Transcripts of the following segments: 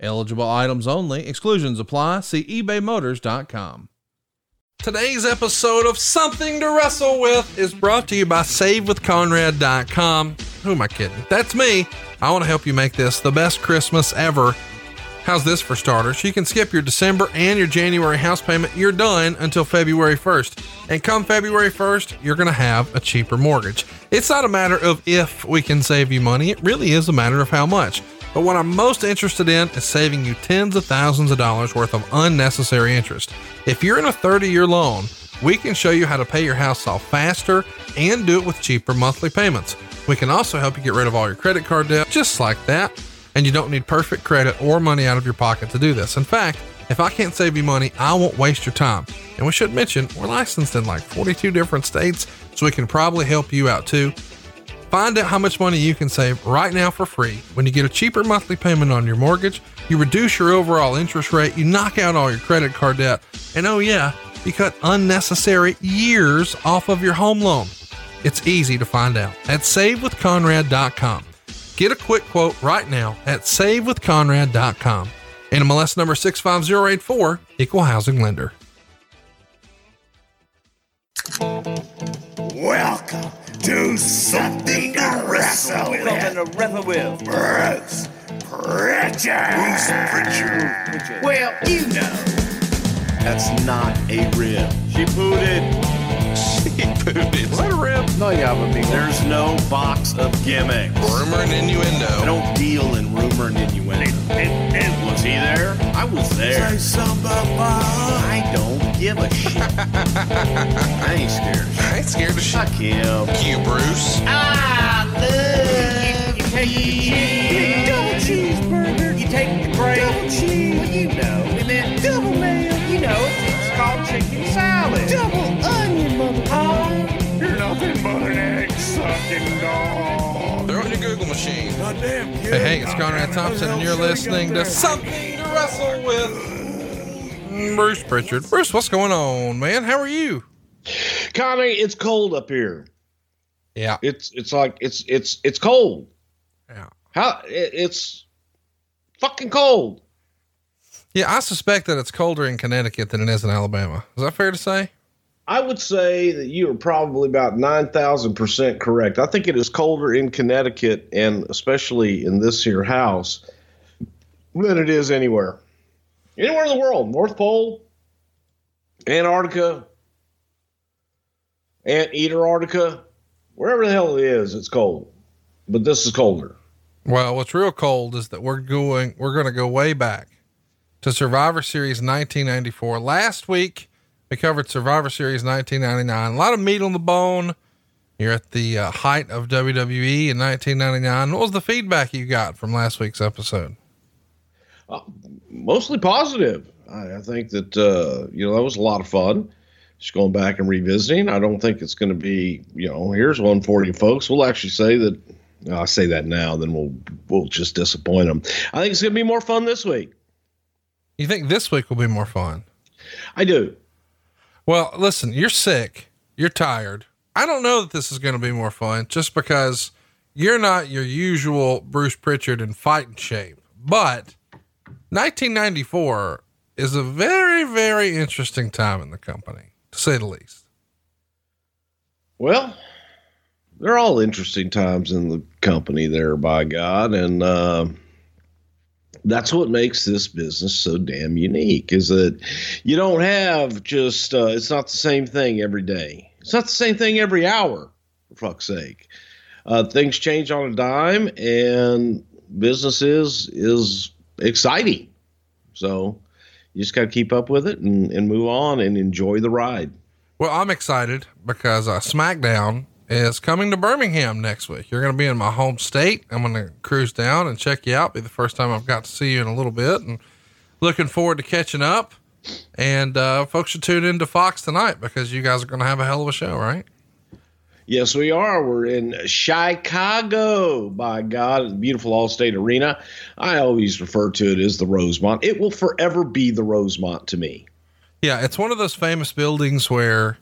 Eligible items only. Exclusions apply. See ebaymotors.com. Today's episode of Something to Wrestle With is brought to you by SaveWithConrad.com. Who am I kidding? That's me. I want to help you make this the best Christmas ever. How's this for starters? You can skip your December and your January house payment. You're done until February 1st. And come February 1st, you're going to have a cheaper mortgage. It's not a matter of if we can save you money, it really is a matter of how much. But what I'm most interested in is saving you tens of thousands of dollars worth of unnecessary interest. If you're in a 30 year loan, we can show you how to pay your house off faster and do it with cheaper monthly payments. We can also help you get rid of all your credit card debt just like that. And you don't need perfect credit or money out of your pocket to do this. In fact, if I can't save you money, I won't waste your time. And we should mention, we're licensed in like 42 different states, so we can probably help you out too. Find out how much money you can save right now for free when you get a cheaper monthly payment on your mortgage, you reduce your overall interest rate, you knock out all your credit card debt, and oh yeah, you cut unnecessary years off of your home loan. It's easy to find out at savewithconrad.com. Get a quick quote right now at savewithconrad.com. NMLS number 65084, equal housing lender. Welcome to something to wrestle with. Something to wrestle with. Bruce Pritchard. Bruce Pritchard. Well, you know. That's not a rib. She pooted. She booted. What a rip. No, yeah, but me. There's no box of gimmicks. Rumor and innuendo. I don't deal in rumor and innuendo. And, and was he there? I was there. Say something about I don't give a shit. I ain't scared. I ain't scared of shit. Fuck him. You, Bruce. I love you, you take the cheese. Double cheeseburger. You take the bread. Double cheese. Well, you know. And then double mayo. You know, it's called chicken salad. Double onion, mother. You're nothing but an egg sucking dog. Throw it in your Google machine. Hey, hey, it's Conrad Thompson, and you're listening to Something to Wrestle with Bruce Pritchard. Bruce, what's going on, man? How are you? Connie, it's cold up here. Yeah. It's it's like it's it's it's cold. Yeah. How it, it's fucking cold. Yeah, I suspect that it's colder in Connecticut than it is in Alabama. Is that fair to say? I would say that you are probably about nine thousand percent correct. I think it is colder in Connecticut and especially in this here house than it is anywhere. Anywhere in the world. North Pole, Antarctica, Antarctica, wherever the hell it is, it's cold. But this is colder. Well, what's real cold is that we're going, we're going to go way back to Survivor Series 1994. Last week, we covered Survivor Series 1999. A lot of meat on the bone. You're at the uh, height of WWE in 1999. What was the feedback you got from last week's episode? mostly positive. I, I think that uh, you know that was a lot of fun. Just going back and revisiting. I don't think it's going to be you know here's one for you folks. We'll actually say that. I say that now, then we'll we'll just disappoint them. I think it's going to be more fun this week. You think this week will be more fun? I do. Well, listen, you're sick. You're tired. I don't know that this is going to be more fun just because you're not your usual Bruce Pritchard in fighting shape. But 1994 is a very, very interesting time in the company, to say the least. Well, they're all interesting times in the company there, by God, and uh, that's what makes this business so damn unique. Is that you don't have just uh, it's not the same thing every day. It's not the same thing every hour. For fuck's sake, uh, things change on a dime, and business is is exciting. So you just got to keep up with it and, and move on and enjoy the ride. Well, I'm excited because uh, SmackDown is coming to Birmingham next week. You're going to be in my home state. I'm going to cruise down and check you out. Be the first time I've got to see you in a little bit, and looking forward to catching up. And uh, folks should tune into Fox tonight because you guys are going to have a hell of a show, right? Yes, we are. We're in Chicago. By God, beautiful Allstate Arena. I always refer to it as the Rosemont. It will forever be the Rosemont to me. Yeah, it's one of those famous buildings where,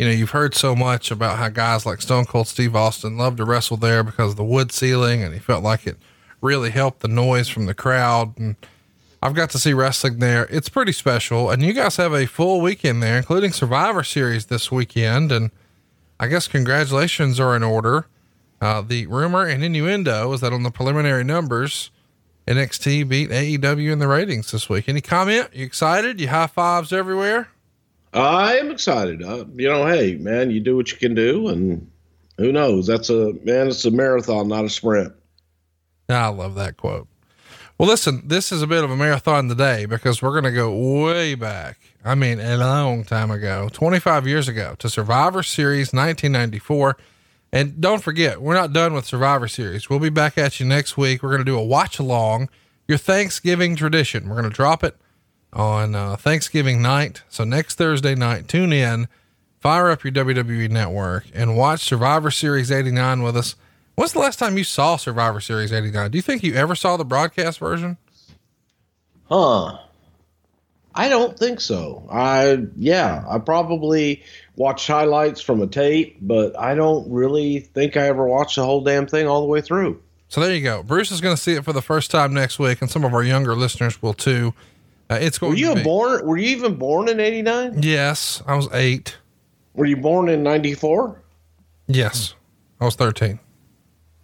you know, you've heard so much about how guys like Stone Cold Steve Austin loved to wrestle there because of the wood ceiling and he felt like it really helped the noise from the crowd. And I've got to see wrestling there. It's pretty special. And you guys have a full weekend there, including Survivor Series this weekend. And I guess congratulations are in order. Uh, the rumor and innuendo is that on the preliminary numbers, NXT beat AEW in the ratings this week. Any comment? You excited? You high fives everywhere? I am excited. Uh, you know, hey, man, you do what you can do, and who knows? That's a man. It's a marathon, not a sprint. I love that quote. Well, listen, this is a bit of a marathon today because we're going to go way back. I mean, a long time ago, 25 years ago to Survivor Series 1994. And don't forget, we're not done with Survivor Series. We'll be back at you next week. We're going to do a watch along, your Thanksgiving tradition. We're going to drop it on uh, Thanksgiving night. So next Thursday night, tune in, fire up your WWE network, and watch Survivor Series 89 with us. When's the last time you saw Survivor Series 89? Do you think you ever saw the broadcast version? Huh. I don't think so. I yeah, I probably watched highlights from a tape, but I don't really think I ever watched the whole damn thing all the way through. So there you go. Bruce is going to see it for the first time next week, and some of our younger listeners will too. Uh, it's going. Were you to be, born? Were you even born in '89? Yes, I was eight. Were you born in '94? Yes, I was thirteen.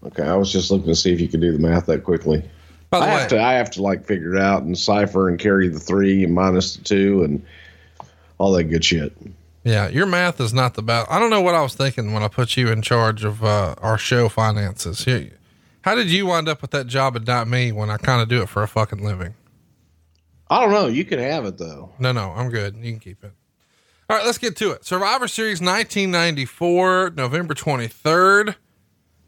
Okay, I was just looking to see if you could do the math that quickly. By the I way, have to. I have to like figure it out and cipher and carry the three and minus the two and all that good shit. yeah, your math is not the best. I don't know what I was thinking when I put you in charge of uh, our show finances. Here, how did you wind up with that job and not me when I kind of do it for a fucking living? I don't know. You can have it though. No, no, I'm good. You can keep it. All right, let's get to it. Survivor Series 1994, November 23rd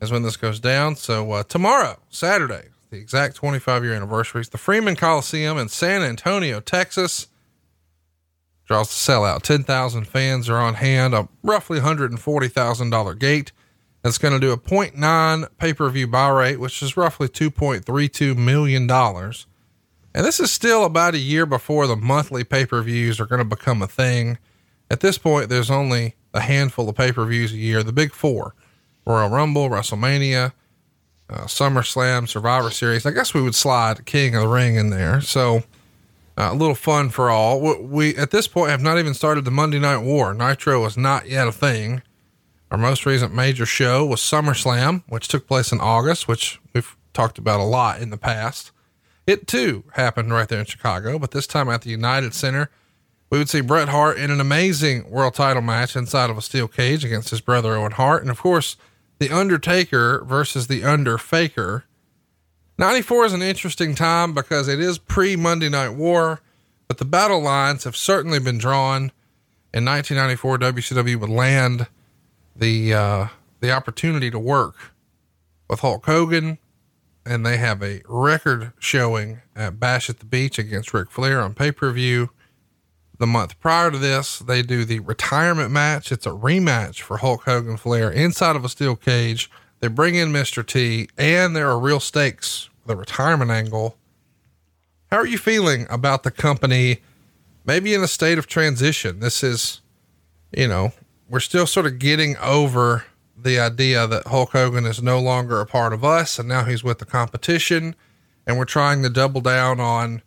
is when this goes down. So uh, tomorrow, Saturday, the exact 25 year anniversary, is the Freeman Coliseum in San Antonio, Texas. Draws the sellout. 10,000 fans are on hand. A roughly $140,000 gate. That's going to do a 0.9 pay per view buy rate, which is roughly $2.32 million. And this is still about a year before the monthly pay per views are going to become a thing. At this point, there's only a handful of pay per views a year, the big four Royal Rumble, WrestleMania, uh, SummerSlam, Survivor Series. I guess we would slide King of the Ring in there. So uh, a little fun for all. We, we, at this point, have not even started the Monday Night War. Nitro is not yet a thing. Our most recent major show was SummerSlam, which took place in August, which we've talked about a lot in the past. It too happened right there in Chicago, but this time at the United Center. We would see Bret Hart in an amazing world title match inside of a steel cage against his brother Owen Hart. And of course, The Undertaker versus The Underfaker. 94 is an interesting time because it is pre Monday Night War, but the battle lines have certainly been drawn. In 1994, WCW would land the, uh, the opportunity to work with Hulk Hogan, and they have a record showing at Bash at the Beach against Ric Flair on pay per view. The month prior to this, they do the retirement match. It's a rematch for Hulk Hogan Flair inside of a steel cage. They bring in Mr. T, and there are real stakes the retirement angle. How are you feeling about the company? Maybe in a state of transition. This is, you know, we're still sort of getting over the idea that Hulk Hogan is no longer a part of us and now he's with the competition. And we're trying to double down on,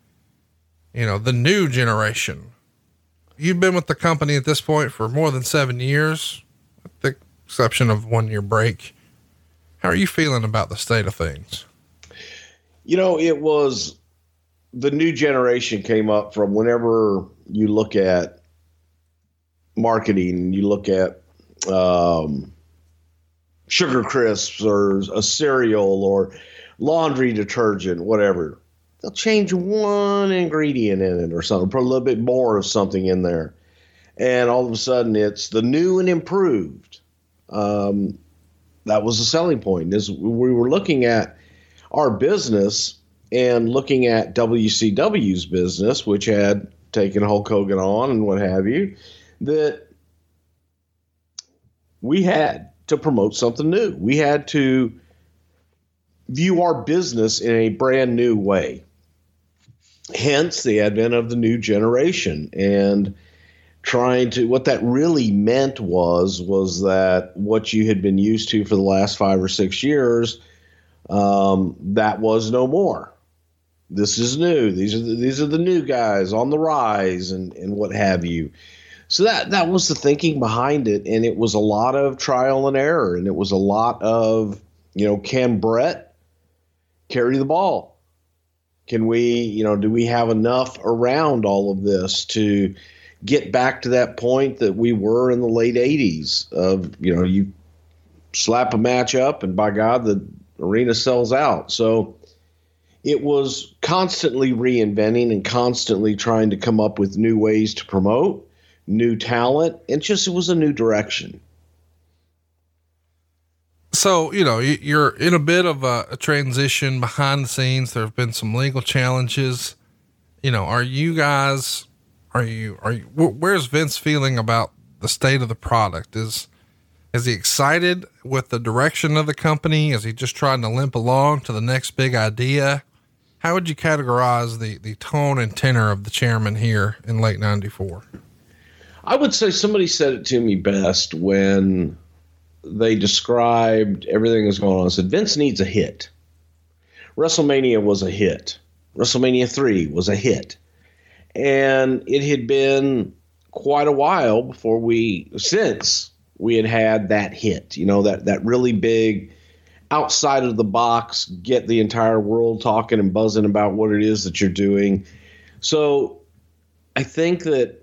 you know, the new generation. You've been with the company at this point for more than seven years, with the exception of one year break. How are you feeling about the state of things? You know, it was the new generation came up from whenever you look at marketing, you look at um, sugar crisps or a cereal or laundry detergent, whatever. They'll change one ingredient in it or something, put a little bit more of something in there. And all of a sudden it's the new and improved. Um, that was the selling point is we were looking at our business and looking at WCW's business, which had taken Hulk Hogan on and what have you, that we had to promote something new. We had to view our business in a brand new way. Hence the advent of the new generation and trying to what that really meant was was that what you had been used to for the last five or six years um, that was no more this is new these are the, these are the new guys on the rise and and what have you so that that was the thinking behind it and it was a lot of trial and error and it was a lot of you know can bret carry the ball? Can we you know do we have enough around all of this to get back to that point that we were in the late 80s of you know you slap a match up and by god the arena sells out. So it was constantly reinventing and constantly trying to come up with new ways to promote new talent. And just it was a new direction. So you know you- you're in a bit of a, a transition behind the scenes. There have been some legal challenges. You know are you guys are you are you where's vince feeling about the state of the product? Is is he excited with the direction of the company? Is he just trying to limp along to the next big idea? How would you categorize the the tone and tenor of the chairman here in late 94 I would say somebody said it to me best when they described everything that's going on. I said, Vince needs a hit. WrestleMania was a hit. WrestleMania 3 was a hit. And it had been quite a while before we, since we had had that hit, you know, that, that really big outside of the box, get the entire world talking and buzzing about what it is that you're doing. So I think that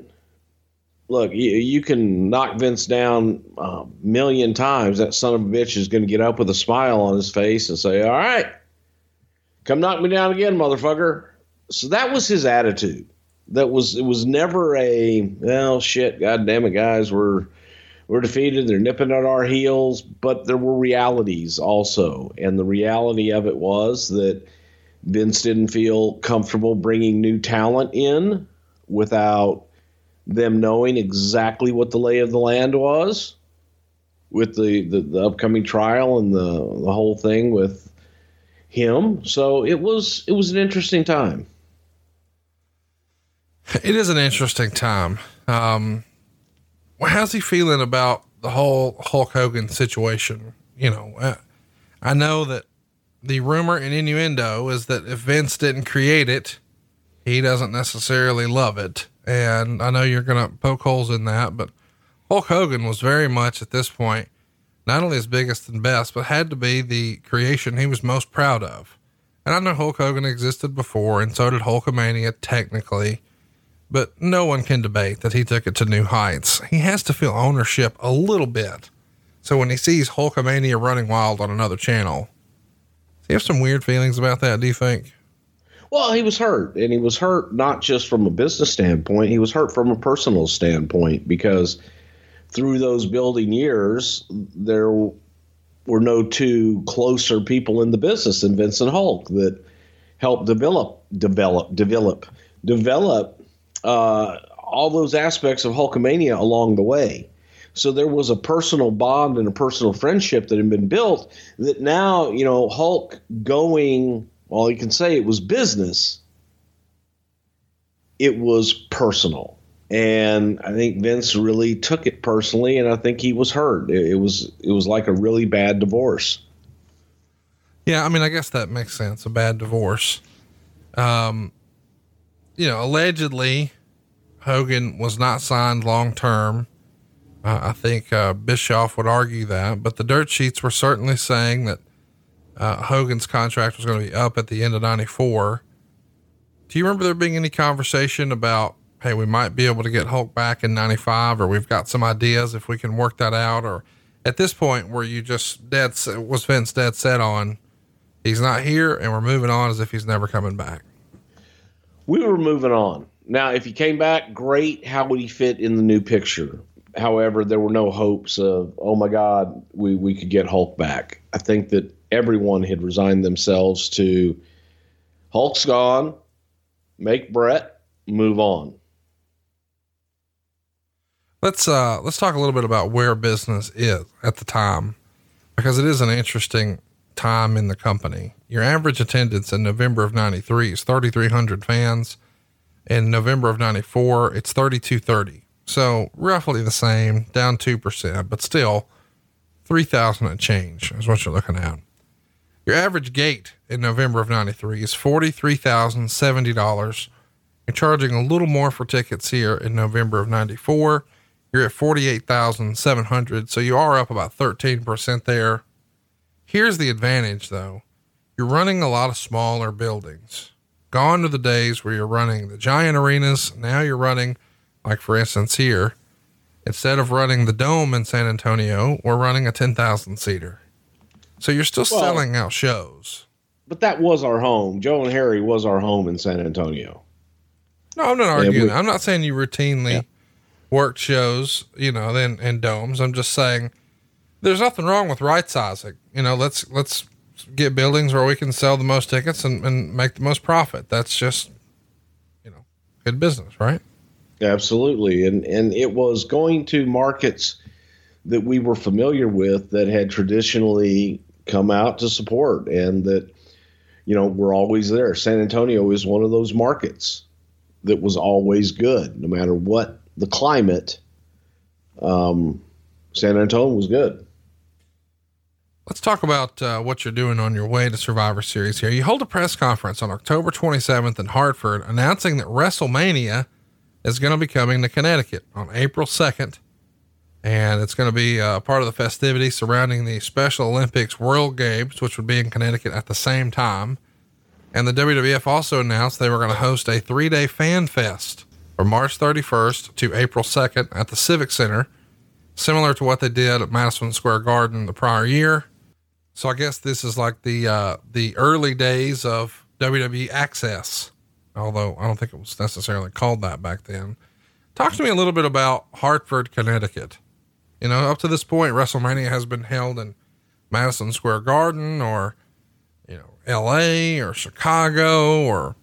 look, you, you can knock Vince down a million times. That son of a bitch is going to get up with a smile on his face and say, All right, come knock me down again, motherfucker. So that was his attitude. That was it was never a well shit, god damn it, guys, we're we're defeated, they're nipping at our heels, but there were realities also. And the reality of it was that Vince didn't feel comfortable bringing new talent in without them knowing exactly what the lay of the land was with the, the, the upcoming trial and the, the whole thing with him. So it was it was an interesting time. It is an interesting time. Um, how's he feeling about the whole Hulk Hogan situation? You know, uh, I know that the rumor and innuendo is that if Vince didn't create it, he doesn't necessarily love it. And I know you're going to poke holes in that, but Hulk Hogan was very much at this point, not only his biggest and best, but had to be the creation he was most proud of. And I know Hulk Hogan existed before, and so did Hulkamania technically but no one can debate that he took it to new heights. He has to feel ownership a little bit. So when he sees Hulkamania running wild on another channel, does he have some weird feelings about that, do you think? Well, he was hurt, and he was hurt not just from a business standpoint, he was hurt from a personal standpoint because through those building years, there were no two closer people in the business than Vincent Hulk that helped develop, develop, develop, develop uh, all those aspects of Hulkamania along the way. So there was a personal bond and a personal friendship that had been built that now, you know, Hulk going, well, you can say it was business, it was personal. And I think Vince really took it personally, and I think he was hurt. It, it was it was like a really bad divorce. Yeah, I mean, I guess that makes sense. A bad divorce. Um, you know, allegedly, Hogan was not signed long term. Uh, I think uh, Bischoff would argue that, but the dirt sheets were certainly saying that uh, Hogan's contract was going to be up at the end of '94. Do you remember there being any conversation about, hey, we might be able to get Hulk back in '95, or we've got some ideas if we can work that out, or at this point where you just dead was Vince dead set on he's not here and we're moving on as if he's never coming back. we were moving on. Now, if he came back, great. How would he fit in the new picture? However, there were no hopes of, oh my God, we, we could get Hulk back. I think that everyone had resigned themselves to Hulk's gone. Make Brett move on. Let's uh let's talk a little bit about where business is at the time because it is an interesting time in the company. Your average attendance in November of 93 is 3300 fans. In November of 94, it's 3230. So roughly the same, down 2%, but still 3000 and change is what you're looking at. Your average gate in November of 93 is $43,070. You're charging a little more for tickets here in November of 94 you're at 48,700. So you are up about 13% there. Here's the advantage though. You're running a lot of smaller buildings. Gone to the days where you're running the giant arenas. Now you're running, like for instance here, instead of running the dome in San Antonio, we're running a 10,000 seater. So you're still Well- selling out shows. But that was our home. Joe and Harry was our home in San Antonio. No, I'm not arguing. we- I'm not saying you routinely Yeah. worked shows, you know, then and domes. I'm just saying there's nothing wrong with right sizing. You know, let's let's get buildings where we can sell the most tickets and, and make the most profit. That's just you know, good business, right? Absolutely. And and it was going to markets that we were familiar with that had traditionally come out to support and that you know we're always there. San Antonio is one of those markets that was always good no matter what the climate. Um San Antonio was good. Let's talk about uh, what you're doing on your way to Survivor Series here. You hold a press conference on October 27th in Hartford announcing that WrestleMania is going to be coming to Connecticut on April 2nd. And it's going to be uh, part of the festivities surrounding the Special Olympics World Games, which would be in Connecticut at the same time. And the WWF also announced they were going to host a three day fan fest from March 31st to April 2nd at the Civic Center, similar to what they did at Madison Square Garden the prior year. So I guess this is like the uh, the early days of WWE Access, although I don't think it was necessarily called that back then. Talk to me a little bit about Hartford, Connecticut. You know, up to this point, WrestleMania has been held in Madison Square Garden or you know L.A. or Chicago or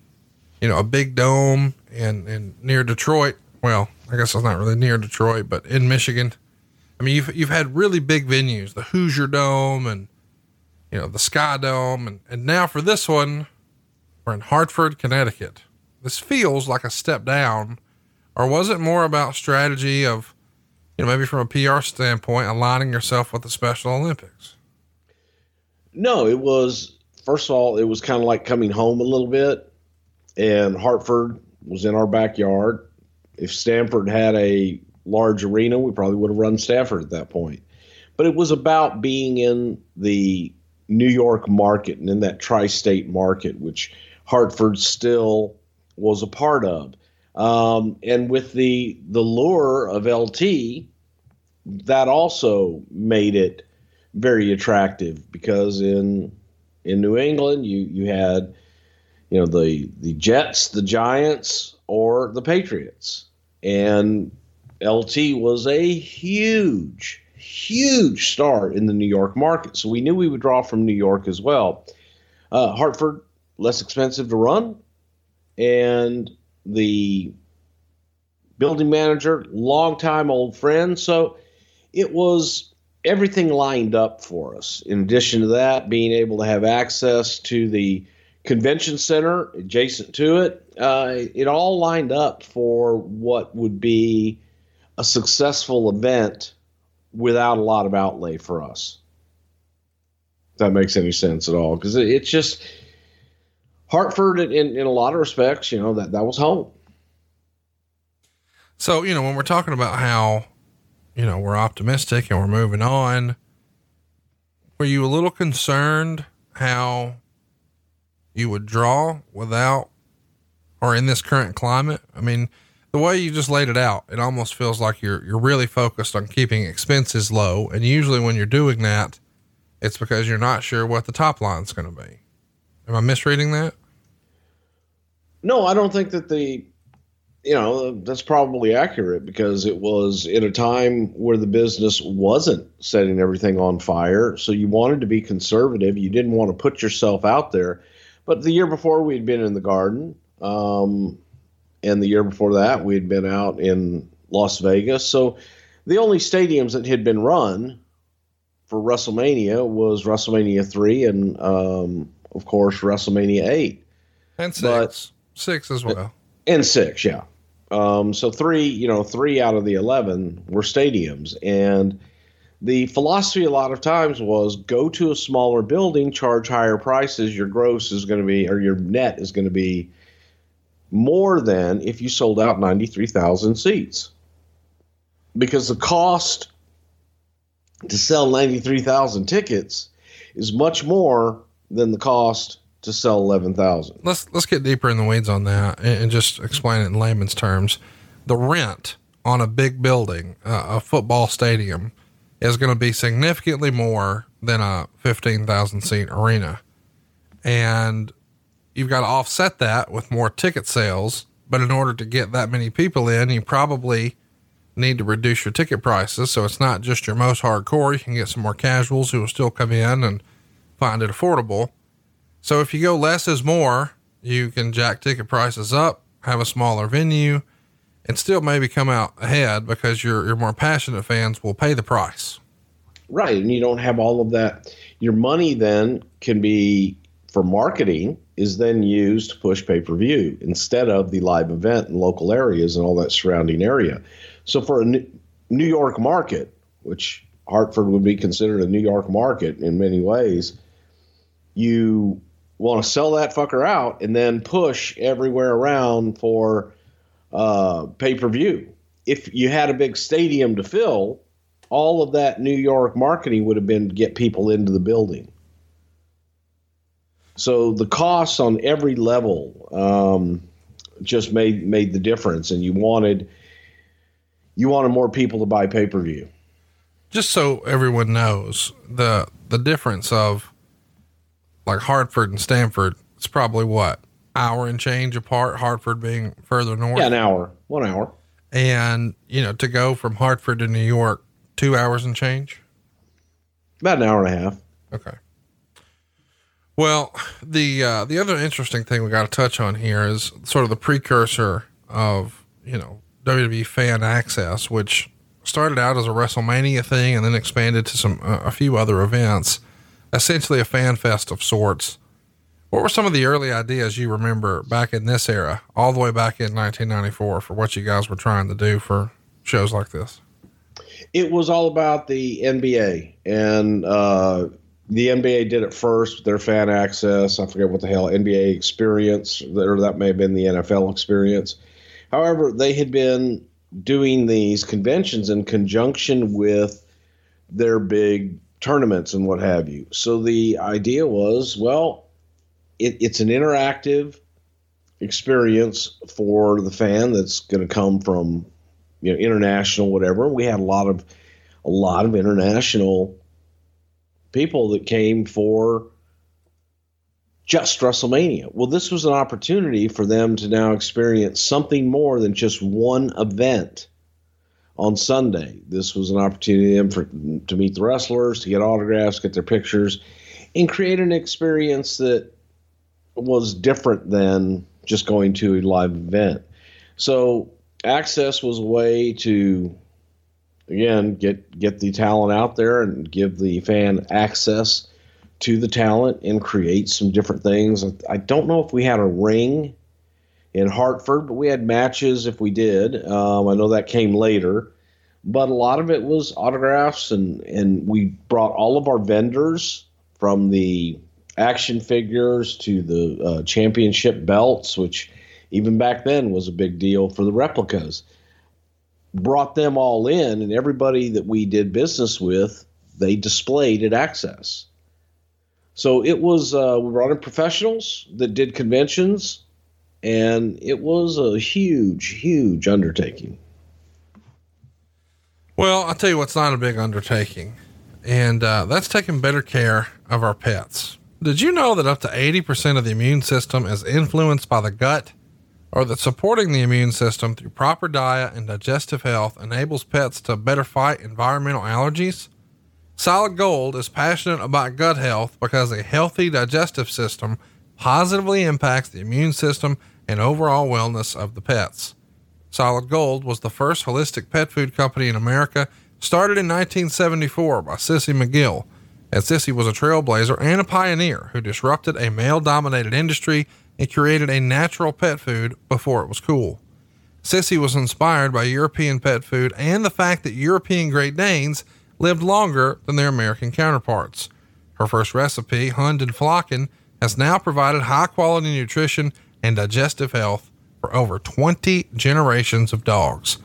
you know a big dome in in near Detroit. Well, I guess it's not really near Detroit, but in Michigan. I mean, you've you've had really big venues, the Hoosier Dome and you know the Sky Dome, and and now for this one, we're in Hartford, Connecticut. This feels like a step down, or was it more about strategy of, you know, maybe from a PR standpoint, aligning yourself with the Special Olympics? No, it was first of all, it was kind of like coming home a little bit. And Hartford was in our backyard. If Stamford had a large arena, we probably would have run Stamford at that point. But it was about being in the New York market and in that tri state market, which Hartford still was a part of. Um, and with the the lure of LT, that also made it very attractive because in in New England you you had you know the the Jets, the Giants, or the Patriots, and LT was a huge huge star in the New York market. So we knew we would draw from New York as well. Uh, Hartford less expensive to run, and the building manager, longtime old friend. So it was everything lined up for us. In addition to that, being able to have access to the convention center adjacent to it, uh, it all lined up for what would be a successful event without a lot of outlay for us. If that makes any sense at all, because it, it's just Hartford, in, in a lot of respects, you know that that was home. So, you know, when we're talking about how, you know, we're optimistic and we're moving on, were you a little concerned how you would draw without or in this current climate? I mean, the way you just laid it out, it almost feels like you're you're really focused on keeping expenses low. And usually when you're doing that, it's because you're not sure what the top line's going to be. Am I misreading that? No, I don't think that the, you know, that's probably accurate because it was in a time where the business wasn't setting everything on fire. So you wanted to be conservative. You didn't want to put yourself out there. But the year before, we'd been in the Garden, um, and the year before that, we'd been out in Las Vegas. So the only stadiums that had been run for WrestleMania was WrestleMania three and, um, of course, WrestleMania eight And six. But- six as well. and six, yeah. Um, so three, you know, three out of the eleven were stadiums, and the philosophy a lot of times was go to a smaller building, charge higher prices. Your gross is going to be, or your net is going to be more than if you sold out ninety three thousand seats, because the cost to sell ninety three thousand tickets is much more than the cost to sell eleven thousand. let's let's get deeper in the weeds on that and, and just explain it in layman's terms. The rent on a big building, uh, a football stadium, is going to be significantly more than a fifteen thousand seat arena, and you've got to offset that with more ticket sales. But in order to get that many people in, you probably need to reduce your ticket prices. So it's not just your most hardcore. You can get some more casuals who will still come in and find it affordable. So if you go less is more, you can jack ticket prices up, have a smaller venue, and still maybe come out ahead because your your more passionate fans will pay the price. Right, and you don't have all of that. Your money then can be for marketing is then used to push pay per view instead of the live event in local areas and all that surrounding area. So for a New New York market, which Hartford would be considered a New York market in many ways, you want to sell that fucker out and then push everywhere around for uh, pay per view. If you had a big stadium to fill, all of that New York marketing would have been to get people into the building. So the costs on every level um, just made made the difference, and you wanted you wanted more people to buy pay per view. Just so everyone knows the the difference of like Hartford and Stamford, it's probably what hour and change apart. Hartford being further north, Yeah, an hour, one hour. and you know to go from Hartford to New York, two hours and change. About an hour and a half. Okay. Well, the uh, the other interesting thing we got to touch on here is sort of the precursor of you know WWE Fan Access, which started out as a WrestleMania thing and then expanded to some uh, a few other events, essentially a fan fest of sorts. What were some of the early ideas you remember back in this era, all the way back in 1994, for what you guys were trying to do for shows like this? It was all about the NBA, and uh, the NBA did it first their fan access. I forget what the hell NBA experience, or that may have been the NFL experience. However, they had been doing these conventions in conjunction with their big tournaments and what have you. So the idea was, well, it, it's an interactive experience for the fan that's going to come from you know international whatever we had a lot of a lot of international people that came for just WrestleMania. Well, this was an opportunity for them to now experience something more than just one event on Sunday. This was an opportunity for to meet the wrestlers, to get autographs, get their pictures, and create an experience that was different than just going to a live event. So access was a way to again get get the talent out there and give the fan access to the talent and create some different things. I don't know if we had a ring in Hartford, but we had matches if we did. Um, I know that came later, but a lot of it was autographs and and we brought all of our vendors from the action figures to the uh, championship belts, which even back then was a big deal for the replicas. Brought them all in, and everybody that we did business with, they displayed at Access. So it was uh, we brought in professionals that did conventions, and it was a huge, huge undertaking. Well, I'll tell you what's not a big undertaking, and uh, that's taking better care of our pets. Did you know that up to 80% of the immune system is influenced by the gut? Or that supporting the immune system through proper diet and digestive health enables pets to better fight environmental allergies? Solid Gold is passionate about gut health because a healthy digestive system positively impacts the immune system and overall wellness of the pets. Solid Gold was the first holistic pet food company in America, started in 1974 by Sissy McGill. And Sissy was a trailblazer and a pioneer who disrupted a male dominated industry and created a natural pet food before it was cool. Sissy was inspired by European pet food and the fact that European Great Danes lived longer than their American counterparts. Her first recipe, Hund and Flocken, has now provided high quality nutrition and digestive health for over 20 generations of dogs.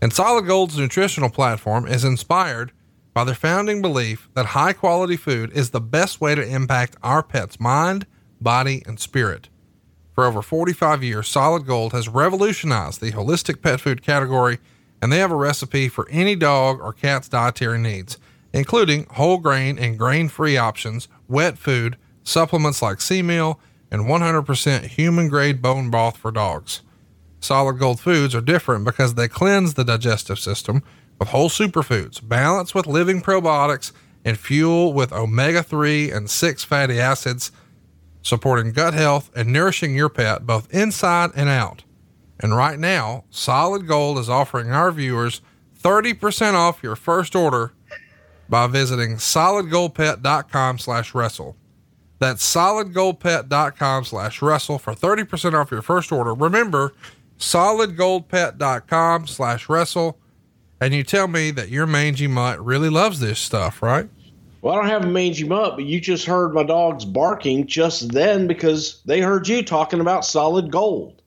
And Solid Gold's nutritional platform is inspired by their founding belief that high quality food is the best way to impact our pet's mind, body, and spirit. For over 45 years, Solid Gold has revolutionized the holistic pet food category, and they have a recipe for any dog or cat's dietary needs, including whole grain and grain free options, wet food, supplements like sea meal, and 100% human grade bone broth for dogs. Solid Gold foods are different because they cleanse the digestive system with whole superfoods, balance with living probiotics, and fuel with omega 3 and 6 fatty acids, supporting gut health and nourishing your pet both inside and out. And right now, Solid Gold is offering our viewers 30% off your first order by visiting solidgoldpet.com slash wrestle. That's solidgoldpet.com slash wrestle for 30% off your first order. Remember, solidgoldpet.com slash wrestle. And you tell me that your mangy mutt really loves this stuff, right? Well, I don't have a mangy mutt, but you just heard my dogs barking just then because they heard you talking about solid gold.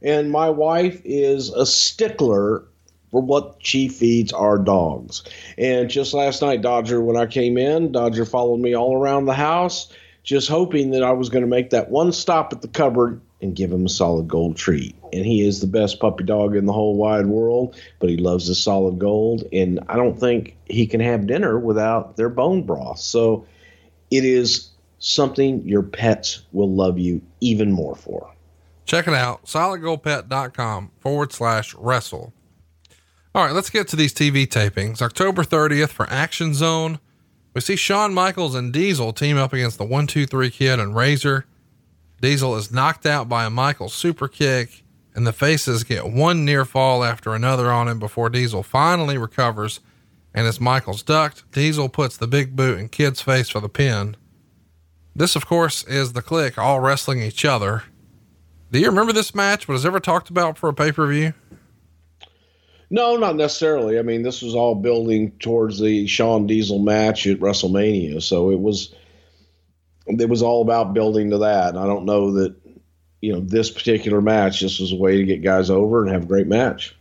And my wife is a stickler for what she feeds our dogs. And just last night, Dodger, when I came in, Dodger followed me all around the house, just hoping that I was going to make that one stop at the cupboard and give him a solid gold treat. And he is the best puppy dog in the whole wide world, but he loves the solid gold. And I don't think he can have dinner without their bone broth. So it is something your pets will love you even more for. Check it out, solidgoldpet.com forward slash wrestle. All right, let's get to these TV tapings. October 30th for Action Zone. We see Shawn Michaels and Diesel team up against the 123 Kid and Razor. Diesel is knocked out by a Michaels super kick, and the faces get one near fall after another on him before Diesel finally recovers. And as Michaels ducked, Diesel puts the big boot in Kid's face for the pin. This, of course, is the Kliq all wrestling each other. Do you remember this match? Was ever talked about for a pay per view? No, not necessarily. I mean, this was all building towards the Shawn Diesel match at WrestleMania, so it was it was all about building to that. I don't know that you know this particular match just was a way to get guys over and have a great match.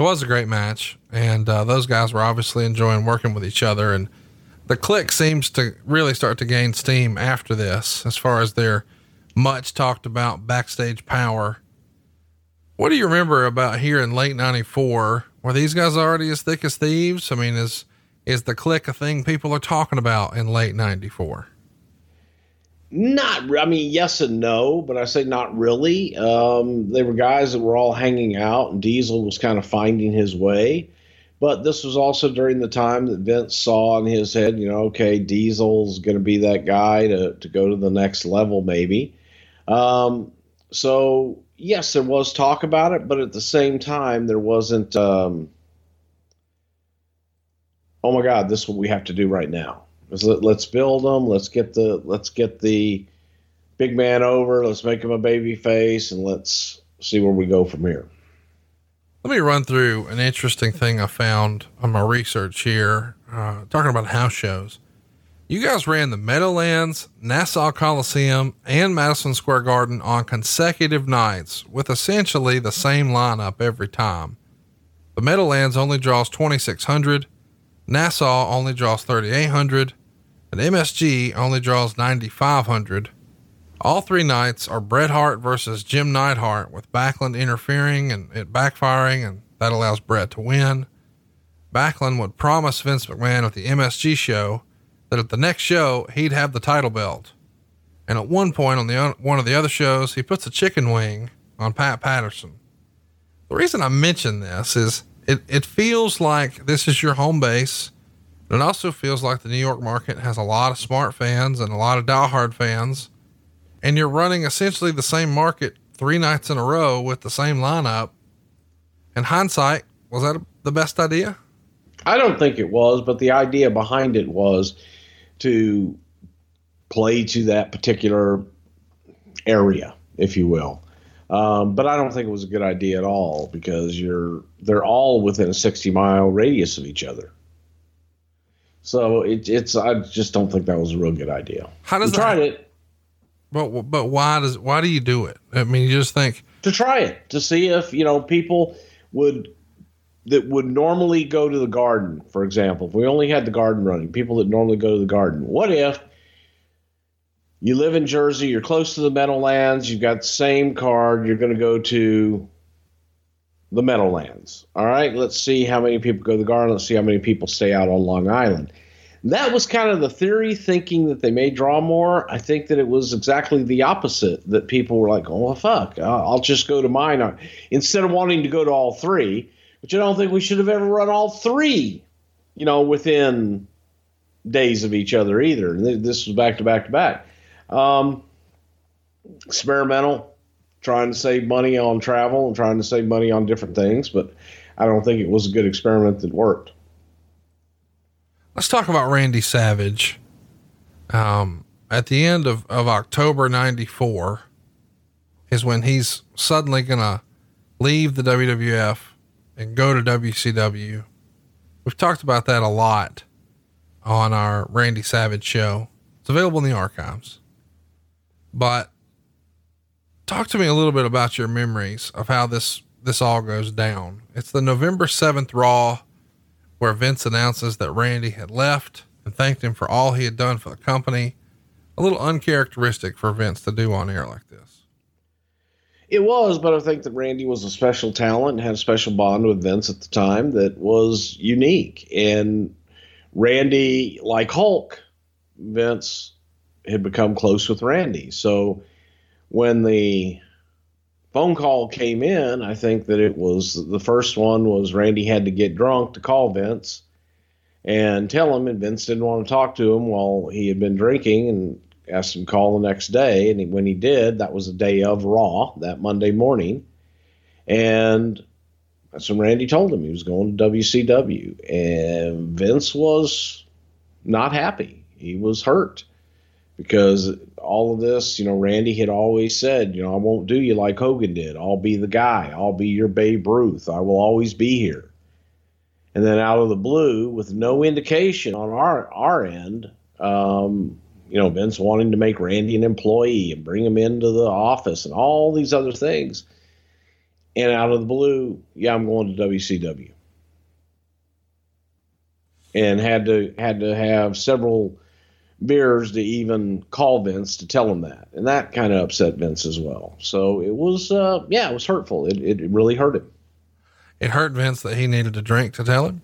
It was a great match, and uh, those guys were obviously enjoying working with each other. And the Kliq seems to really start to gain steam after this, as far as their much talked about backstage power. What do you remember about here in late '94? Were these guys already as thick as thieves? I mean, is is the Kliq a thing people are talking about in late '94? Not, I mean, yes and no, but I say not really. Um, they were guys that were all hanging out, and Diesel was kind of finding his way. But this was also during the time that Vince saw in his head, you know, okay, Diesel's going to be that guy to, to go to the next level, maybe. Um, so, yes, there was talk about it, but at the same time, there wasn't, um, oh my God, this is what we have to do right now. Let, let's build them. Let's get the let's get the big man over. Let's make him a baby face, and let's see where we go from here. Let me run through an interesting thing I found on my research here, uh, talking about house shows. You guys ran the Meadowlands, Nassau Coliseum, and Madison Square Garden on consecutive nights with essentially the same lineup every time. The Meadowlands only draws 2,600, Nassau only draws 3,800, and MSG only draws 9,500. All three nights are Bret Hart versus Jim Neidhart, with Backlund interfering and it backfiring, and that allows Bret to win. Backlund would promise Vince McMahon at the MSG show that at the next show he'd have the title belt. And at one point on the one of the other shows, he puts a chicken wing on Pat Patterson. The reason I mention this is it, it feels like this is your home base it also feels like the New York market has a lot of smart fans and a lot of diehard fans. and you're running essentially the same market three nights in a row with the same lineup. In hindsight, was that the best idea? I don't think it was, but the idea behind it was to play to that particular area, if you will. Um, but I don't think it was a good idea at all because you're they're all within a 60 mile radius of each other. So it, it's I just don't think that was a real good idea. How does we that- tried it But but why does why do you do it? I mean, you just think to try it to see if you know people would that would normally go to the garden, for example. If we only had the garden running, people that normally go to the garden. What if you live in Jersey, you're close to the Meadowlands, you've got the same card, you're going to go to the Meadowlands. All right, let's see how many people go to the garden. Let's see how many people stay out on Long Island. That was kind of the theory, thinking that they may draw more. I think that it was exactly the opposite. That people were like, "Oh fuck, I'll just go to mine," instead of wanting to go to all three. Which I don't think we should have ever run all three, you know, within days of each other either. This was back to back to back. Um, experimental, trying to save money on travel and trying to save money on different things, but I don't think it was a good experiment that worked. let's talk about Randy Savage. Um, at the end of, of October 94 is when he's suddenly going to leave the WWF and go to WCW. We've talked about that a lot on our Randy Savage show. It's available in the archives. But talk to me a little bit about your memories of how this this all goes down. It's the November 7th Raw where Vince announces that Randy had left and thanked him for all he had done for the company. A little uncharacteristic for Vince to do on air like this. It was, but I think that Randy was a special talent and had a special bond with Vince at the time that was unique. And Randy, like Hulk, Vince had become close with Randy. So when the phone call came in, I think that it was the first one was Randy had to get drunk to call Vince and tell him, and Vince didn't want to talk to him while he had been drinking and asked him to call the next day. And he, when he did, that was the day of Raw, that Monday morning. And that's when Randy told him he was going to WCW. And Vince was not happy. He was hurt because all of this, you know, Randy had always said, you know, I won't do you like Hogan did. I'll be the guy. I'll be your Babe Ruth. I will always be here. And then out of the blue, with no indication on our our end, um, you know, Vince wanting to make Randy an employee and bring him into the office and all these other things. And out of the blue, yeah, I'm going to WCW. And had to had to have several beers to even call Vince to tell him that. And that kind of upset Vince as well. So it was uh yeah, it was hurtful. It it really hurt him. It hurt Vince that he needed a drink to tell him.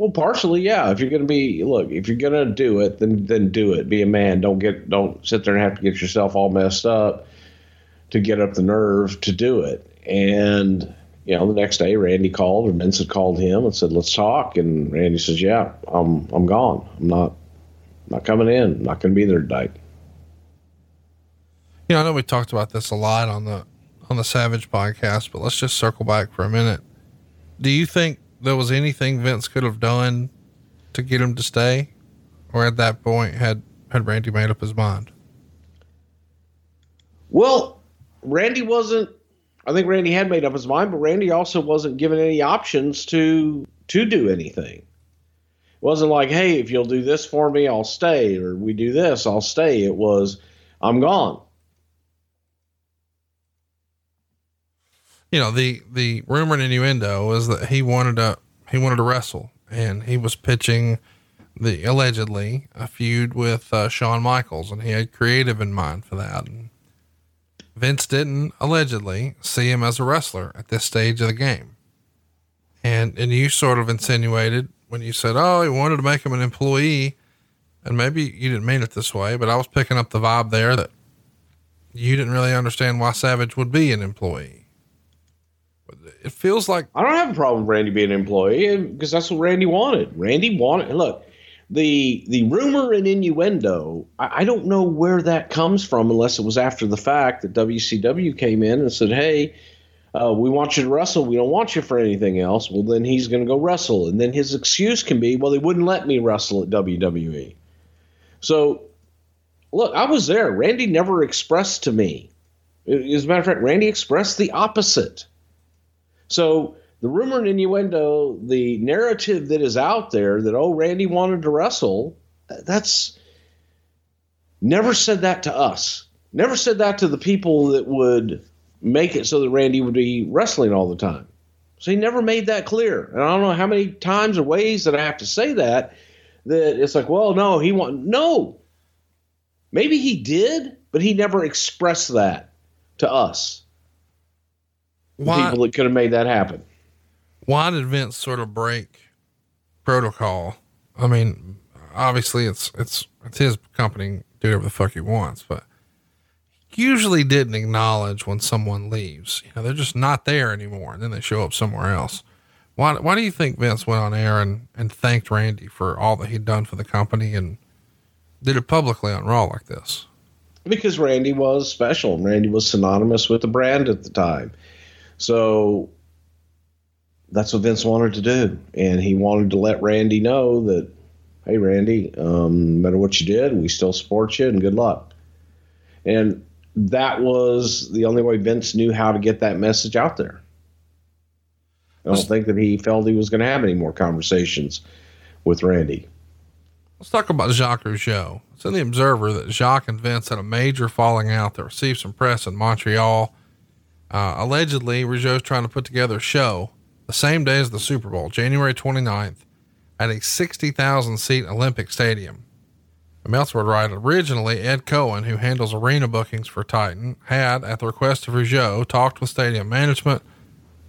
Well, partially, yeah. If you're to be, look, if you're to do it, then then do it. Be a man. Don't get, don't sit there and have to get yourself all messed up to get up the nerve to do it. And you know, the next day, Randy called, or Vince had called him and said, "Let's talk." And Randy says, "Yeah, I'm, I'm gone. I'm not, not coming in. I'm not going to be there tonight." You know, I know we talked about this a lot on the on the Savage podcast, but let's just circle back for a minute. Do you think there was anything Vince could have done to get him to stay, or at that point had had Randy made up his mind? Well, Randy wasn't. I think Randy had made up his mind, but Randy also wasn't given any options to to do anything. It wasn't like, hey, if you'll do this for me, I'll stay, or we do this, I'll stay. It was, I'm gone. You know the the rumor and innuendo was that he wanted to he wanted to wrestle and he was pitching the allegedly a feud with uh, Shawn Michaels and he had creative in mind for that. And Vince didn't allegedly see him as a wrestler at this stage of the game. And and you sort of insinuated when you said, "Oh, he wanted to make him an employee," and maybe you didn't mean it this way, but I was picking up the vibe there that you didn't really understand why Savage would be an employee. It feels like I don't have a problem with Randy being an employee because that's what Randy wanted. Randy wanted, look, the the rumor and innuendo, I, I don't know where that comes from unless it was after the fact that WCW came in and said, "Hey, uh, we want you to wrestle. We don't want you for anything else." Well, then he's going to go wrestle, and then his excuse can be, "Well, they wouldn't let me wrestle at WWE." So, look, I was there. Randy never expressed to me. As a matter of fact, Randy expressed the opposite. So the rumor and innuendo, the narrative that is out there that oh Randy wanted to wrestle, that's never said that to us. Never said that to the people that would make it so that Randy would be wrestling all the time. So he never made that clear. And I don't know how many times or ways that I have to say that that it's like, well, no, he want no. Maybe he did, but he never expressed that to us. Why, people that could have made that happen. why did Vince sort of break protocol? I mean, obviously it's, it's, it's his company, do whatever the fuck he wants, but he usually didn't acknowledge when someone leaves. You know, they're just not there anymore and then they show up somewhere else. Why, why do you think Vince went on air and, and thanked Randy for all that he'd done for the company and did it publicly on Raw like this? because Randy was special. Randy was synonymous with the brand at the time. So that's what Vince wanted to do. And he wanted to let Randy know that, hey, Randy, um, no matter what you did, we still support you and good luck. And that was the only way Vince knew how to get that message out there. I don't think that he felt he was going to have any more conversations with Randy. Let's talk about Jacques Rougeau. It's in the Observer that Jacques and Vince had a major falling out that received some press in Montreal. Uh, allegedly, Rougeau's trying to put together a show the same day as the Super Bowl, January 29th, at a 60,000 seat Olympic stadium. Meltzer would write originally, Ed Cohen, who handles arena bookings for Titan, had, at the request of Rougeau, talked with stadium management,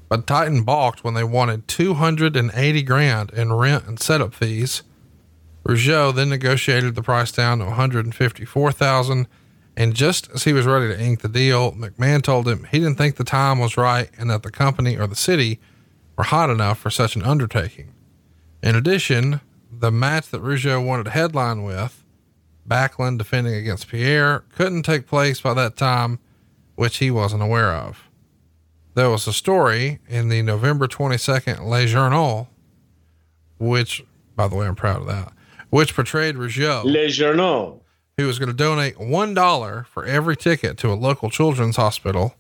but Titan balked when they wanted 280 grand in rent and setup fees. Rougeau then negotiated the price down to 154,000 and just as he was ready to ink the deal, McMahon told him he didn't think the time was right and that the company or the city were hot enough for such an undertaking. In addition, the match that Rougeau wanted to headline with, Backlund defending against Pierre, couldn't take place by that time, which he wasn't aware of. There was a story in the November 22nd Le Journal, which, by the way, I'm proud of that, which portrayed Rougeau Le Journal. Who was going to donate one dollar for every ticket to a local children's hospital.